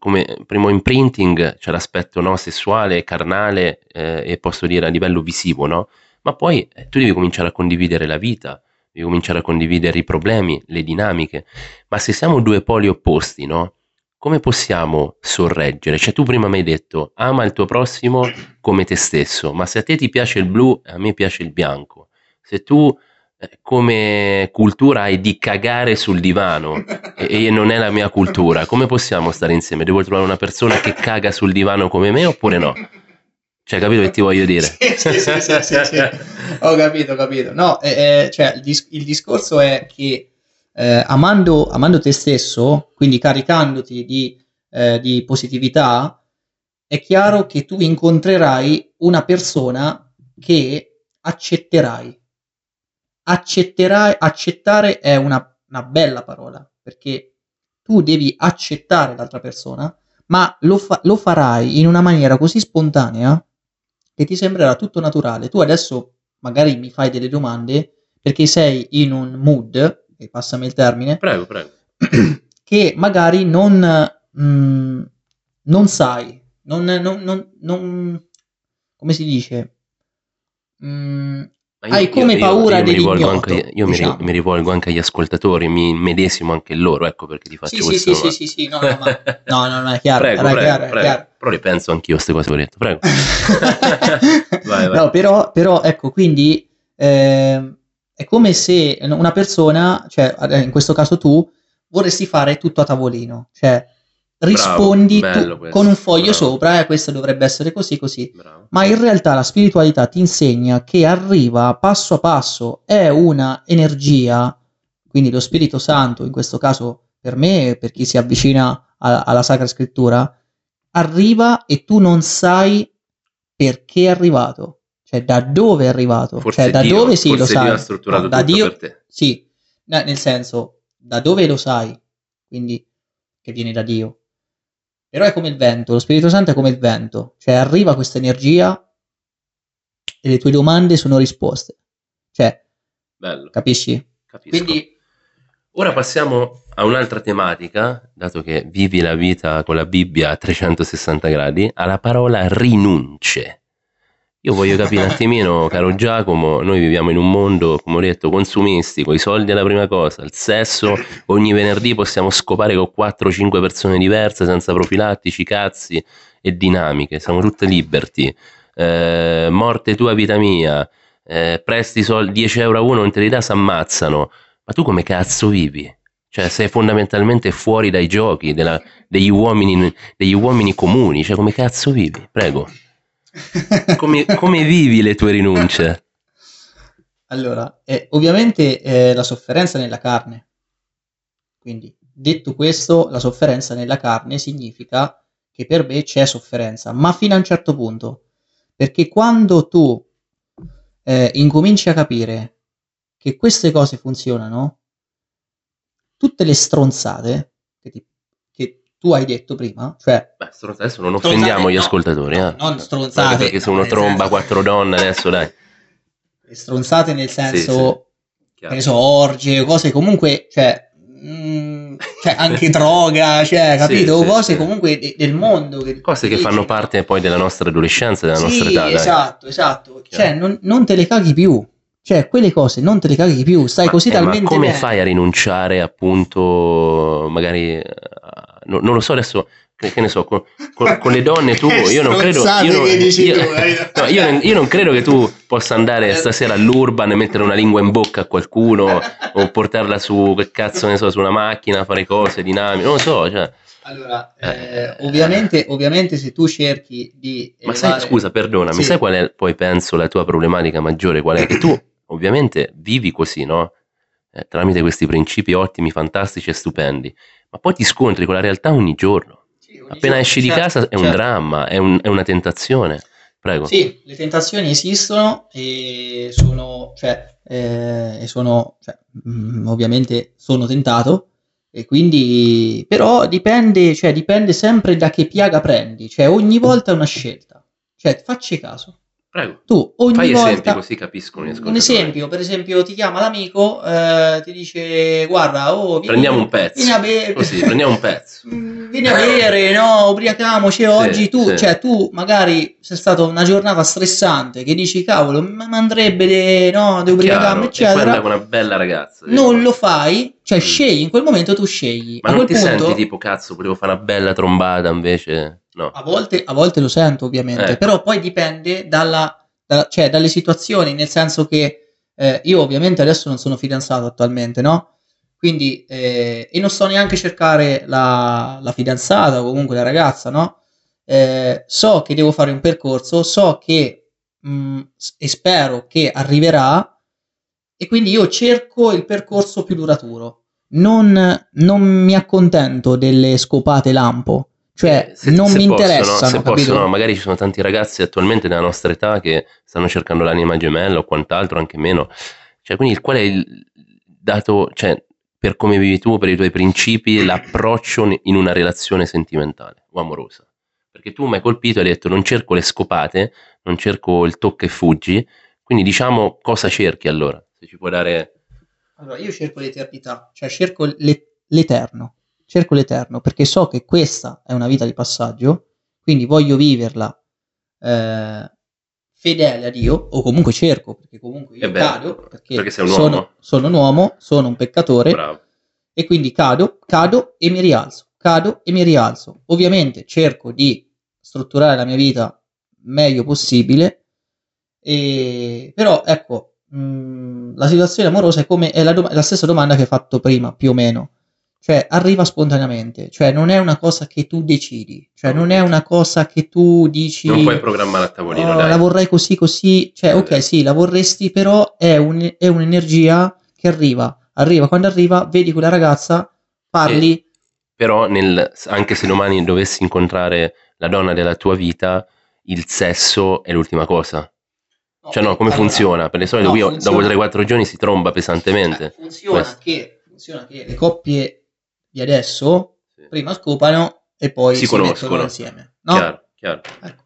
come primo imprinting c'è l'aspetto no, sessuale, carnale eh, e posso dire a livello visivo, no? Ma poi eh, tu devi cominciare a condividere la vita, devi cominciare a condividere i problemi, le dinamiche. Ma se siamo due poli opposti, no? Come possiamo sorreggere? Cioè tu prima mi hai detto ama il tuo prossimo come te stesso, ma se a te ti piace il blu, a me piace il bianco. Se tu eh, come cultura hai di cagare sul divano e, e, non è la mia cultura, come possiamo stare insieme? Devo trovare una persona che caga sul divano come me oppure no? Cioè, capito che ti voglio dire? sì, sì, sì, sì, sì. Ho capito, capito. No, eh, eh, cioè, il, dis- il discorso è che eh, amando, amando, te stesso, quindi caricandoti di, eh, di positività, è chiaro che tu incontrerai una persona che accetterai. Accetterai, accettare è una, una bella parola, perché tu devi accettare l'altra persona, ma lo, fa- lo farai in una maniera così spontanea che ti sembrerà tutto naturale. Tu adesso magari mi fai delle domande perché sei in un mood e passami il termine, prego, prego. che magari non, mh, mm, non sai, non, non, non, come si dice, mm, io- Hai come io- io- paura io dell'ignoto, anche, io diciamo. mi rivolgo anche agli ascoltatori, mi medesimo anche loro, ecco perché ti faccio Sì, questo. sì, sì, sì, sì, no, no, ma- no, no, no, è chiaro, prego, era prego, chiaro, prego. chiaro. Però le penso anch'io queste cose che ho detto, prego. Vai, vai. No, però, però, ecco, quindi ehm, è come se una persona, cioè eh, in questo caso tu, vorresti fare tutto a tavolino, cioè rispondi tu- bello questo, con un foglio bravo. sopra, eh, questo dovrebbe essere così, così. Bravo. Ma in realtà la spiritualità ti insegna che arriva passo a passo, è una energia, quindi lo Spirito Santo, in questo caso per me, per chi si avvicina a- alla Sacra Scrittura, arriva e tu non sai perché è arrivato, cioè da dove è arrivato, Forse cioè da Dio, dove sì lo sai, Dio ha strutturato No, da Dio, per te. sì, No, nel senso, da dove lo sai, quindi che viene da Dio. Però è come il vento, lo Spirito Santo è come il vento, cioè arriva questa energia e le tue domande sono risposte. Cioè, Bello, capisci? capisco. Quindi Ora passiamo a un'altra tematica, dato che vivi la vita con la Bibbia a 360 gradi, alla parola rinunce. Io voglio capire un attimino, caro Giacomo, noi viviamo in un mondo, come ho detto, consumistico, i soldi è la prima cosa, il sesso, ogni venerdì possiamo scopare con 4-5 persone diverse, senza profilattici, cazzi e dinamiche, siamo tutte liberty. Eh, morte tua, vita mia, eh, presti soldi 10 euro a uno, non te si ammazzano. Ma tu come cazzo vivi? Cioè, sei fondamentalmente fuori dai giochi della- degli, uomini, degli uomini comuni. Cioè, come cazzo vivi? Prego. Come, come vivi le tue rinunce? Allora, eh, ovviamente eh, la sofferenza nella carne. Quindi, detto questo, la sofferenza nella carne significa che per me c'è sofferenza, ma fino a un certo punto. Perché quando tu eh, incominci a capire che queste cose funzionano, tutte le stronzate che, ti- tu hai detto prima, cioè Beh, stronzate, adesso non offendiamo gli no, ascoltatori. no, eh. non stronzate, Perché se no, uno tromba senso- quattro donne, adesso dai. stronzate nel senso, che chiaro. ne so, orge, cose comunque, cioè, mm, cioè anche droga, cioè, Sì, capito? sì, cose sì. comunque de- del mondo. Che, Cose che fanno no? parte poi della nostra adolescenza, della Sì, nostra età. dai. esatto, esatto. Chiaro. Cioè, non, non te le caghi più. Cioè, quelle cose non te le caghi più, stai Ma- così eh, ma talmente come bene. fai a rinunciare appunto magari no- non lo so adesso che, che ne so con, con- con le donne tu io non credo io non, io- eh. no, io non- io non credo che tu possa andare stasera all'urban e mettere una lingua in bocca a qualcuno o portarla su che cazzo ne so su una macchina fare cose dinamiche non lo so cioè. Allora, Eh. eh, ovviamente, ovviamente se tu cerchi di ma sai elevare- scusa perdonami Sì. sai qual è poi penso la tua problematica maggiore qual è che tu ovviamente vivi così no Eh, tramite questi principi ottimi fantastici e stupendi ma poi ti scontri con la realtà ogni giorno Sì, ogni Appena giorno, esci di certo, casa è un certo. dramma, è, un- è una tentazione. Prego. Sì, le tentazioni esistono e sono, cioè, eh, e sono, cioè, mm, ovviamente sono tentato e quindi, però dipende, cioè, dipende sempre da che piaga prendi, cioè ogni volta è una scelta, cioè facci caso, Prego. tu ogni Fai esempi volta, così capiscono un esempio, per esempio ti chiama l'amico, eh, ti dice guarda, oh, vieni, Prendiamo un pezzo. vieni a bere, Così, prendiamo un pezzo. Mm, Vieni a bere, no, ubriacamoci oggi. Tu, sì. cioè, tu magari sei stata una giornata stressante che dici, cavolo, ma andrebbe no, di ubriacarmi, e eccetera. con una bella ragazza. Non lo fai, cioè Mm. scegli, in quel momento tu scegli. Ma a non ti punto, senti tipo cazzo, volevo fare una bella trombata invece? No. a volte, a volte lo sento, ovviamente, Ecco. però poi dipende dalla, da- cioè, dalle situazioni, nel senso che eh, io ovviamente adesso non sono fidanzato attualmente, no? Quindi, eh, e non sto neanche a cercare la, la fidanzata o comunque la ragazza, no? Eh, so che devo fare un percorso, so che mh, s- e spero che arriverà e quindi io cerco il percorso più duraturo. Non, non mi accontento delle scopate lampo, cioè Eh, Se- non se mi possono, interessano, se capito? possono, magari ci sono tanti ragazzi attualmente della nostra età che stanno cercando l'anima gemella o quant'altro, anche meno. Cioè, quindi qual è il dato, cioè, per come vivi tu, per i tuoi principi, l'approccio in una relazione sentimentale o amorosa? Perché tu mi hai colpito e hai detto non cerco le scopate, non cerco il tocca e fuggi, quindi diciamo cosa cerchi allora? Se ci puoi dare... Allora, io cerco l'eternità, cioè cerco l'e- l'eterno, cerco l'eterno perché so che questa è una vita di passaggio, quindi voglio viverla eh, fedele a Dio, o comunque cerco, perché comunque io Eh cado, perché, perché sono, uomo. sono un uomo, sono un peccatore, Bravo. e quindi cado, cado e mi rialzo, cado e mi rialzo. Ovviamente cerco di strutturare la mia vita meglio possibile, e... però ecco, mh, la situazione amorosa è, come, è la, è la stessa domanda che hai fatto prima, più o meno. Cioè, arriva spontaneamente, cioè non è una cosa che tu decidi, cioè non è una cosa che tu dici Non puoi programmare a tavolino, "Oh, la vorrei così così, cioè ok sì, la vorresti, però è, un- è un'energia che arriva, arriva, quando arriva, vedi quella ragazza, parli, Però nel- anche se domani dovessi incontrare la donna della tua vita, il sesso è l'ultima cosa. Cioè no, come allora, funziona? Per le solite no, qui funziona- dopo 3-4 giorni si tromba pesantemente. eh, funziona, Questo. che, funziona che le coppie di adesso prima scopano e poi Si si, conoscono. insieme, no? Chiaro, chiaro. Ecco.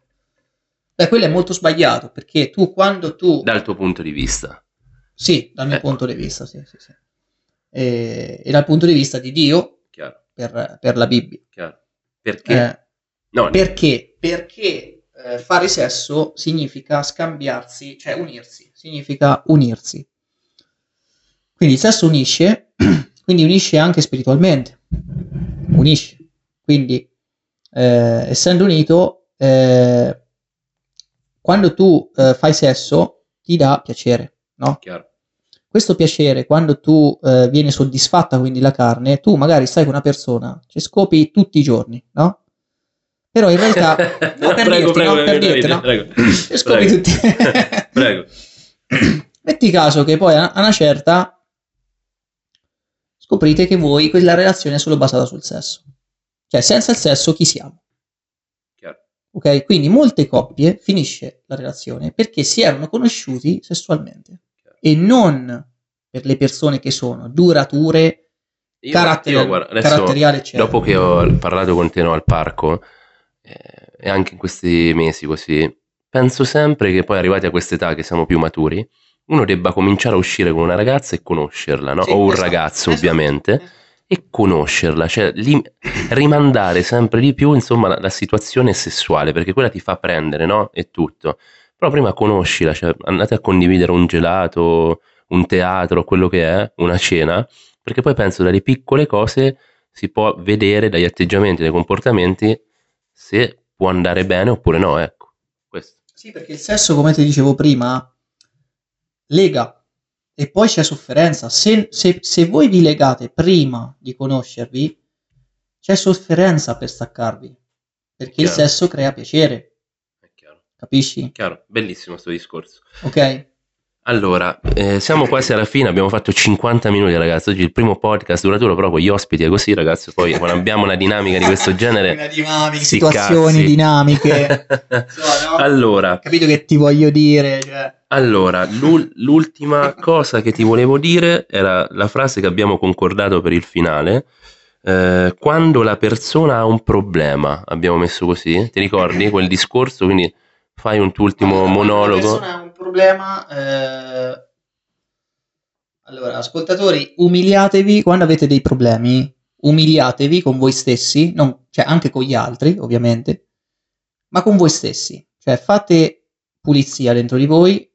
Beh, quello è molto sbagliato perché tu quando tu Dal tuo punto di vista. Sì, dal mio Ecco. punto di vista, sì, sì, sì. E, e dal punto di vista di Dio, per, per la Bibbia. chiaro. Perché? Eh, no, perché? Perché eh, fare sesso significa scambiarsi, cioè unirsi, significa unirsi. Quindi il sesso unisce, quindi unisce anche spiritualmente, unisce. Quindi, eh, essendo unito, eh, quando tu eh, fai sesso, ti dà piacere, no? chiaro. questo piacere, quando tu eh, viene soddisfatta quindi la carne, tu magari stai con una persona, ci scopi tutti i giorni, no? Però in realtà, no, per prego, dirti, prego, no, per dirti, no? prego. Scopi Prego. tutti. Prego. Metti caso che poi a una certa scoprite che voi quella relazione è solo basata sul sesso. Cioè, senza il sesso chi siamo? Chiaro. Ok? Quindi molte coppie finisce la relazione perché si erano conosciuti sessualmente e non per le persone che sono durature, Io- caratteri- io, guarda, adesso, caratteriali, eccetera. dopo che ho parlato con te no, al parco eh, e anche in questi mesi così, penso sempre che poi arrivati a quest'età che siamo più maturi, uno debba cominciare a uscire con una ragazza e conoscerla, no? Sì, o un esatto, ragazzo esatto. ovviamente, e conoscerla, cioè lim- rimandare sempre di più insomma la, la situazione sessuale, perché quella ti fa prendere, no? E tutto. Però prima conoscila, cioè andate a condividere un gelato, un teatro, quello che è, una cena, perché poi penso dalle piccole cose si può vedere dagli atteggiamenti, dai comportamenti se può andare bene oppure no, ecco. Questo. Sì, perché il sesso, come ti dicevo prima, lega e poi c'è sofferenza. Se, se- se voi vi legate prima di conoscervi, c'è sofferenza per staccarvi, perché il sesso crea piacere, È chiaro. capisci? Chiaro, bellissimo sto discorso. Ok? Allora, eh, siamo quasi alla fine, abbiamo fatto 50 minuti ragazzi, oggi il primo podcast duraturo, però con gli ospiti è così ragazzi, poi quando abbiamo una dinamica di questo genere... Una dinamica, situazioni cazzi. dinamiche. So, no? allora, Capito che ti voglio dire? Cioè, allora, l'ul- l'ultima cosa che ti volevo dire era la frase che abbiamo concordato per il finale. eh, quando la persona ha un problema, abbiamo messo così, ti ricordi quel discorso? Quindi fai un tuo ultimo Allora, quando monologo. Problema. eh, Allora, ascoltatori, umiliatevi quando avete dei problemi. Umiliatevi con voi stessi, non- cioè anche con gli altri, ovviamente, ma con voi stessi. Cioè, fate pulizia dentro di voi.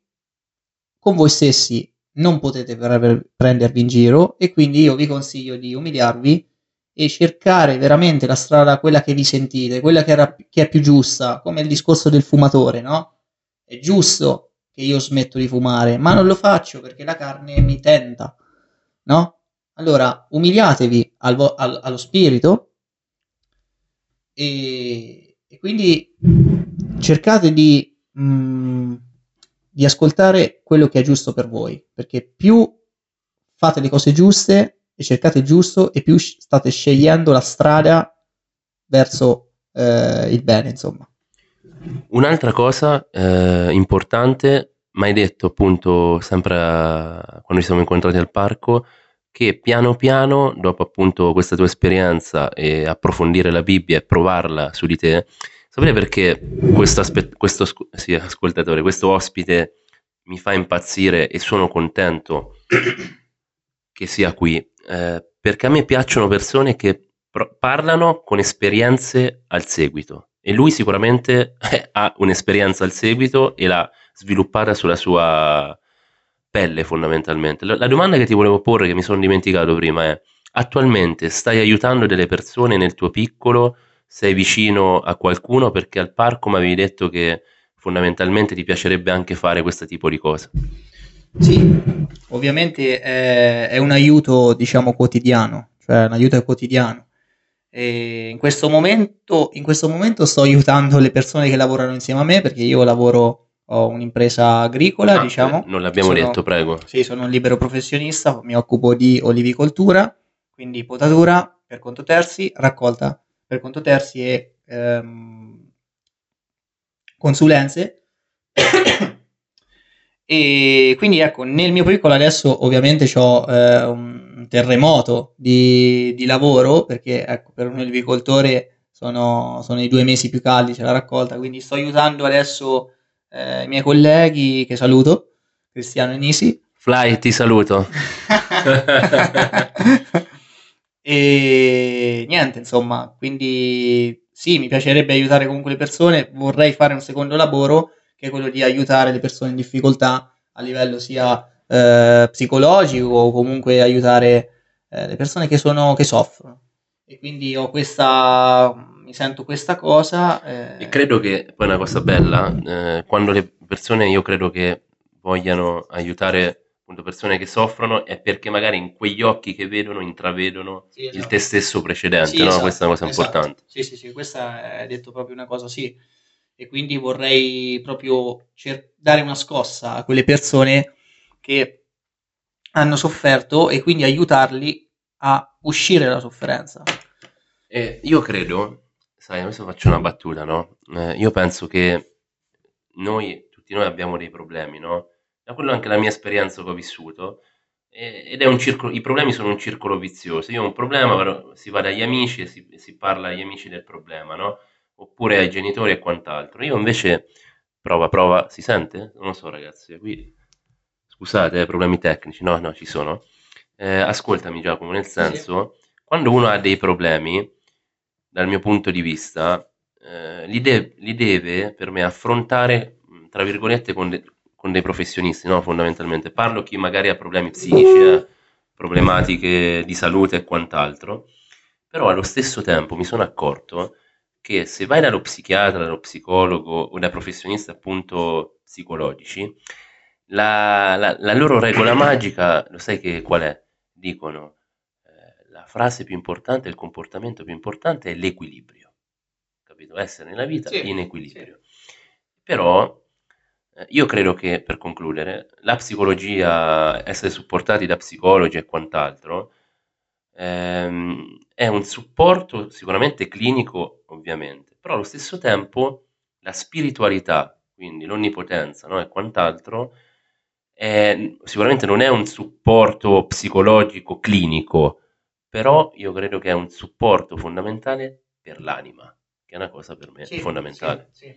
Con voi stessi non potete pre- prendervi in giro e quindi io vi consiglio di umiliarvi e cercare veramente la strada, quella che vi sentite, quella che, era- che è più giusta, come il discorso del fumatore, no? È giusto che io smetto di fumare, ma non lo faccio perché la carne mi tenta, no? Allora, umiliatevi al vo- al- allo spirito e, e quindi cercate di, mm, di ascoltare quello che è giusto per voi, perché più fate le cose giuste e cercate il giusto e più state scegliendo la strada verso eh, il bene, insomma. Un'altra cosa eh, importante, mi hai detto appunto sempre a- quando ci siamo incontrati al parco, che piano piano, dopo appunto questa tua esperienza e approfondire la Bibbia e provarla su di te, sapete perché questo, aspe- questo asco- sì, ascoltatore, questo ospite mi fa impazzire e sono contento che sia qui? Eh, perché a me piacciono persone che pro- parlano con esperienze al seguito e lui sicuramente ha un'esperienza al seguito e l'ha sviluppata sulla sua pelle fondamentalmente. La, domanda che ti volevo porre, che mi sono dimenticato prima, è attualmente stai aiutando delle persone nel tuo piccolo? Sei vicino a qualcuno? Perché al parco mi avevi detto che fondamentalmente ti piacerebbe anche fare questo tipo di cose. Sì, ovviamente è, è un aiuto, diciamo, quotidiano, cioè un aiuto quotidiano. E in questo, momento, in questo momento sto aiutando le persone che lavorano insieme a me perché io lavoro, ho un'impresa agricola, Ah, diciamo. non l'abbiamo Sono- detto, prego. Sì, sono un libero professionista, mi occupo di olivicoltura, quindi potatura per conto terzi, raccolta per conto terzi e ehm, consulenze. e quindi ecco, nel mio piccolo adesso ovviamente ho un terremoto di, di lavoro perché ecco, per un olivicoltore sono, sono i due mesi più caldi, c'è la raccolta, quindi sto aiutando adesso eh, i miei colleghi che saluto, Cristiano e Nisi. Fly, ti saluto. e niente, insomma, quindi sì, mi piacerebbe aiutare comunque le persone, vorrei fare un secondo lavoro che è quello di aiutare le persone in difficoltà a livello sia eh, psicologico o comunque aiutare eh, le persone che, sono, che soffrono. E quindi ho questa, mi sento questa cosa. eh, E credo che poi una cosa bella, eh, quando le persone, io credo che vogliano aiutare appunto persone che soffrono, è perché magari in quegli occhi che vedono intravedono sì, il esatto. te stesso precedente, Sì, no? esatto, Questa è una cosa esatto. importante. Sì, sì, sì, questa è detto proprio una cosa sì. E quindi vorrei proprio cer- dare una scossa a quelle persone che hanno sofferto e quindi aiutarli a uscire dalla sofferenza. E io credo, sai, adesso faccio una battuta, no? Eh, io penso che noi, tutti noi abbiamo dei problemi, no? Da quello anche la mia esperienza che ho vissuto. Ed è un circolo, i problemi sono un circolo vizioso. Io ho un problema, si va dagli amici e si, si parla agli amici del problema, no? Oppure ai genitori e quant'altro. Io invece, prova, prova, si sente? Non lo so ragazzi, qui, scusate, eh, problemi tecnici, no, no, ci sono. Eh, ascoltami Giacomo, nel senso, quando uno ha dei problemi, dal mio punto di vista, eh, li, de- li deve per me affrontare, tra virgolette, con, de- con dei professionisti, no? Fondamentalmente. Parlo chi magari ha problemi psichici, eh, problematiche di salute e quant'altro, però allo stesso tempo mi sono accorto che se vai dallo psichiatra, dallo psicologo o da professionisti appunto psicologici, la, la- la loro regola magica, lo sai che qual è? Dicono eh, la frase più importante, il comportamento più importante è l'equilibrio, capito? Essere nella vita Sì, in equilibrio. Però eh, io credo che, per concludere, la psicologia, essere supportati da psicologi e quant'altro, ehm, è un supporto sicuramente clinico, ovviamente, però allo stesso tempo la spiritualità, quindi l'onnipotenza no? e quant'altro, è- sicuramente non è un supporto psicologico clinico, però io credo che è un supporto fondamentale per l'anima, che è una cosa per me Sì, fondamentale. sì, sì.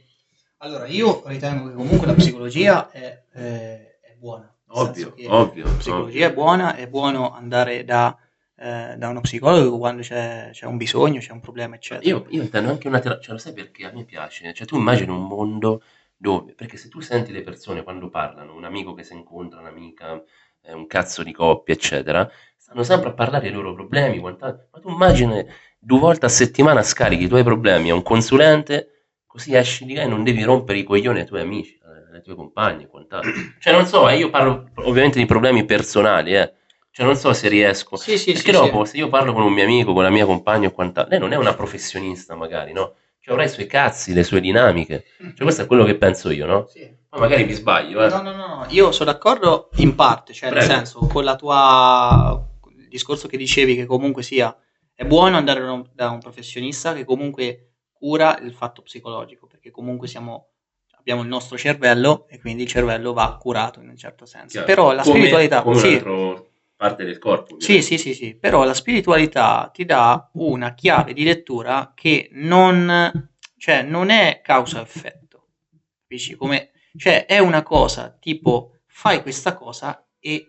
Allora, io ritengo che comunque la psicologia è, eh, è buona. Ovvio, ovvio, La psicologia è buona, è buono andare da, eh, da uno psicologo quando c'è, c'è un bisogno, c'è un problema, eccetera. Io, io intendo anche una terapia, cioè lo sai perché a me piace? Cioè tu immagini un mondo dove, perché se tu senti le persone quando parlano, un amico che si incontra, un'amica, eh, un cazzo di coppia, eccetera, stanno sempre a parlare dei loro problemi, quant'altro. ma tu immagini due volte a settimana scarichi i tuoi problemi a un consulente, così esci di là e non devi rompere i coglioni ai tuoi amici, eh, ai tuoi compagni, e quant'altro. Cioè non so, eh, io parlo ovviamente di problemi personali, eh. Cioè non so se riesco, Sì, sì, perché sì, dopo, sì. se io parlo con un mio amico, con la mia compagna o quant'altro, lei non è una professionista magari, no? Cioè avrà i suoi cazzi, le sue dinamiche. Cioè questo è quello che penso io, no? Sì. Poi magari mi sbaglio, eh. No, no, no, no, io sono d'accordo in parte, cioè nel Prego. senso con la tua il discorso che dicevi che comunque sia è buono andare da un, da un professionista che comunque cura il fatto psicologico, perché comunque siamo abbiamo il nostro cervello e quindi il cervello va curato in un certo senso. Chiaro. Però la Come- spiritualità, come sì, parte del corpo. sì, sì, sì, sì, però la spiritualità ti dà una chiave di lettura che non, cioè, non è causa-effetto, capisci? Come, cioè, è una cosa tipo fai questa cosa e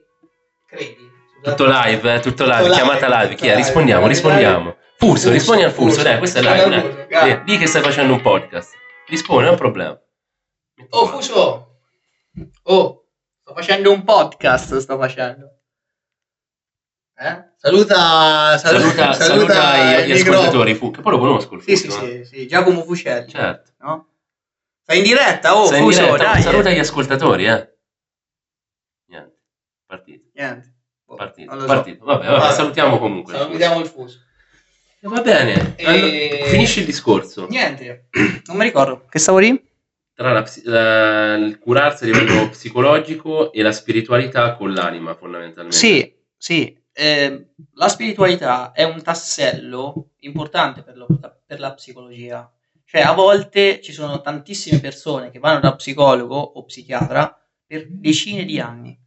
credi. Tutto live, eh, tutto live, Tutto chiamata live, live. è? Rispondiamo, rispondiamo. Furso, rispondi al furso, dai, questo è live. Dai. Di che stai facendo un podcast. Rispondi, non è un problema. Oh, Fuso! Oh, sto facendo un podcast, sto facendo. Eh? Saluta, Saluta, saluta, gli, gli ascoltatori, Fu, che poi lo conosco il Sì, Fuso, sì, eh. sì, sì, Giacomo Fucelli. Certo. No? Sei in diretta, oh, Sei in Fuso, diretta, dai. saluta eh. gli ascoltatori, eh. Niente, partito, Niente. Boh, partito, so. partito. Vabbè, vabbè, Vabbè. salutiamo comunque. Fuso. Salutiamo il Fuso. Eh, Va bene, E- allora, finisci il discorso. Niente, non mi ricordo. Che stavo lì? Tra la la- il curarsi a livello psicologico e la spiritualità con l'anima, fondamentalmente. Sì, sì. Eh, la spiritualità è un tassello importante per, lo- per la psicologia. Cioè, a volte ci sono tantissime persone che vanno da psicologo o psichiatra per decine di anni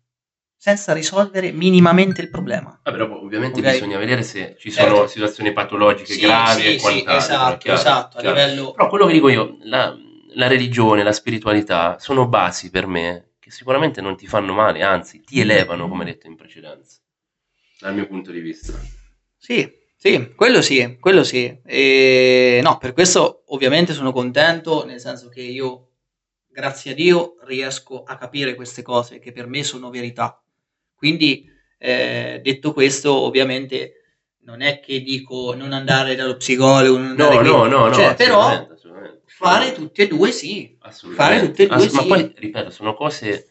senza risolvere minimamente il problema. Vabbè, dopo, ovviamente Ok. bisogna vedere se ci sono Certo. situazioni patologiche Sì, gravi sì, e sì, quant'altro. esatto, chiaro, esatto, a chiaro. livello- Però quello che dico io, la, la religione, la spiritualità sono basi per me che sicuramente non ti fanno male, anzi ti elevano, come detto in precedenza, dal mio punto di vista. Sì, sì, quello sì, quello sì. E no, per questo ovviamente sono contento, nel senso che io, grazie a Dio, riesco a capire queste cose che per me sono verità. Quindi, eh, detto questo, ovviamente non è che dico non andare dallo psicologo, non andare No, qui. no, no, no, Cioè, però assolutamente, assolutamente. fare tutte e due sì. Assolutamente. Fare tutte e due Ass- Ma sì. poi, ripeto, sono cose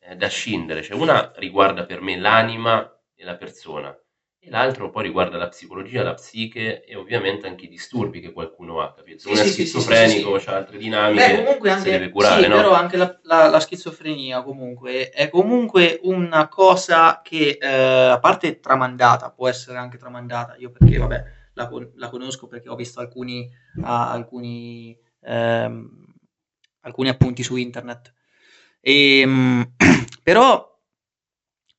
eh, da scindere. Cioè, una riguarda per me l'anima e la persona, e l'altro poi riguarda la psicologia, la psiche e ovviamente anche i disturbi che qualcuno ha. Capito? Se Sì, uno è sì, sì, schizofrenico, sì, ha altre dinamiche, Beh, comunque si anche, deve curare, sì, no? però anche la, la- la schizofrenia comunque è comunque una cosa che, eh, a parte tramandata, può essere anche tramandata, io perché, vabbè, la, la conosco perché ho visto alcuni, ah, alcuni, ehm, alcuni appunti su internet. Ehm, però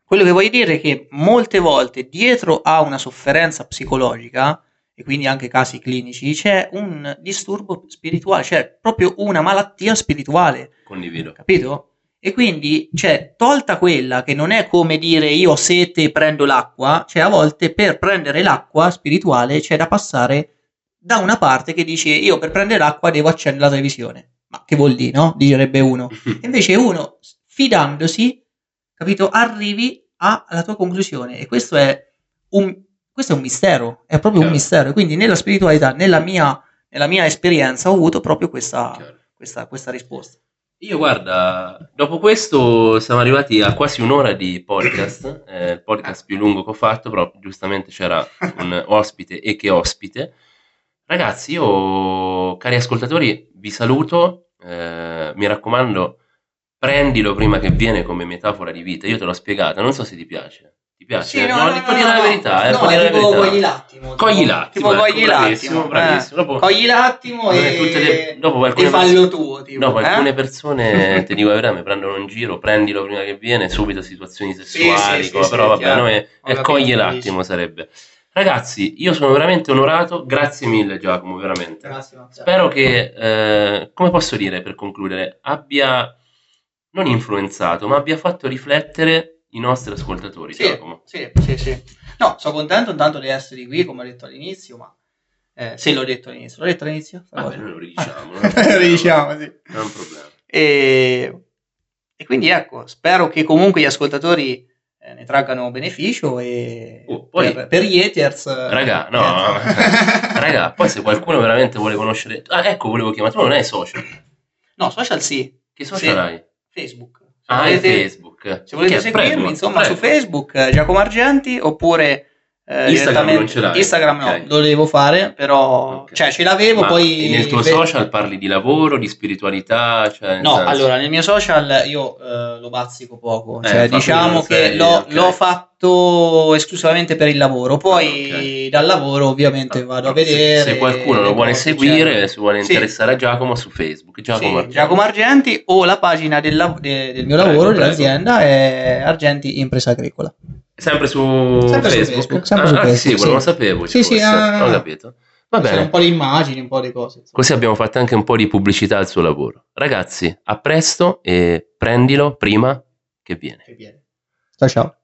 quello che voglio dire è che molte volte dietro a una sofferenza psicologica, e quindi anche casi clinici, c'è un disturbo spirituale, c'è proprio una malattia spirituale, Condivido. capito? E quindi, cioè, tolta quella che non è come dire io ho sete e prendo l'acqua, cioè a volte per prendere l'acqua spirituale c'è da passare da una parte che dice io per prendere l'acqua devo accendere la televisione. Ma che vuol dire, no? Direbbe uno. Invece uno, fidandosi, capito, arrivi alla tua conclusione. E questo è un, questo è un mistero, è proprio un Chiaro. mistero. Quindi nella spiritualità, nella mia, nella mia esperienza, ho avuto proprio questa, questa, questa risposta. Io guarda, dopo questo siamo arrivati a quasi un'ora di podcast, eh, il podcast più lungo che ho fatto, però giustamente c'era un ospite e che ospite. Ragazzi, io, cari ascoltatori, vi saluto, eh, mi raccomando, prendilo prima che viene come metafora di vita, io te l'ho spiegata, non so se ti piace. Ti piace? puoi dire la verità, eh, no, la verità. cogli l'attimo. Cogli l'attimo, Tipo ecco, cogli l'attimo. bravissimo. eh. Dopo- Cogli l'attimo è e, dopo alcune e fallo tuo. Tipo, Dopo eh? alcune persone, ti dico la verità, mi prendono in giro, prendilo prima che viene, subito situazioni sessuali, sì, co- sì, però sì, vabbè, Ho è che l'attimo sarebbe. Ragazzi, io sono veramente onorato, grazie mille Giacomo, veramente. Grazie. Spero che, eh, come posso dire per concludere, abbia non influenzato, ma abbia fatto riflettere i nostri ascoltatori, Sì, sì, sì, sì. No, sono contento intanto di essere qui, come ho detto all'inizio, ma eh, se l'ho detto all'inizio, l'ho detto all'inizio? Vabbè, noi lo ridiciamo, Lo ridiciamo, sì. Non è un problema. E, e quindi ecco, spero che comunque gli ascoltatori eh, ne traggano beneficio e Oh, poi- per, per gli haters... eh, Raga, no, niente. raga, poi se qualcuno veramente vuole conoscere... Ah, ecco, volevo chiamare, tu non hai social. No, social sì, Che social Sì. hai? Facebook. Se Ah, volete, Facebook. se volete Che- seguirmi, prego, insomma, prego. su Facebook, eh, Giacomo Argenti, oppure... eh, Instagram? Instagram no, Ok. lo devo fare, però... Ok. Cioè, ce l'avevo, Ma poi... nel tuo social parli di lavoro, di spiritualità? Cioè, No, senso- allora nel mio social io eh, lo bazzico poco, Eh, cioè diciamo non che sei- l'ho, ok. l'ho fatto esclusivamente per il lavoro, poi Ah, ok. dal lavoro ovviamente vado a vedere. Se, qualcuno lo vuole seguire, eccetera. se vuole Sì. interessare a Giacomo su Facebook. Giacomo Sì, Argenti. Giacomo Argenti o la pagina del, lav- de- del mio Prego, lavoro, prego. dell'azienda è Argenti Impresa Agricola. Sempre su Sempre su Facebook? Facebook, sempre ah, su ah, Facebook, seguono, sì. non lo sapevo. Sì, sì, ah, Ho capito. Va C'è bene. un po' di immagini, un po' di cose. insomma. Così abbiamo fatto anche un po' di pubblicità al suo lavoro. Ragazzi, a presto e prendilo prima che viene. Che viene. Ciao ciao.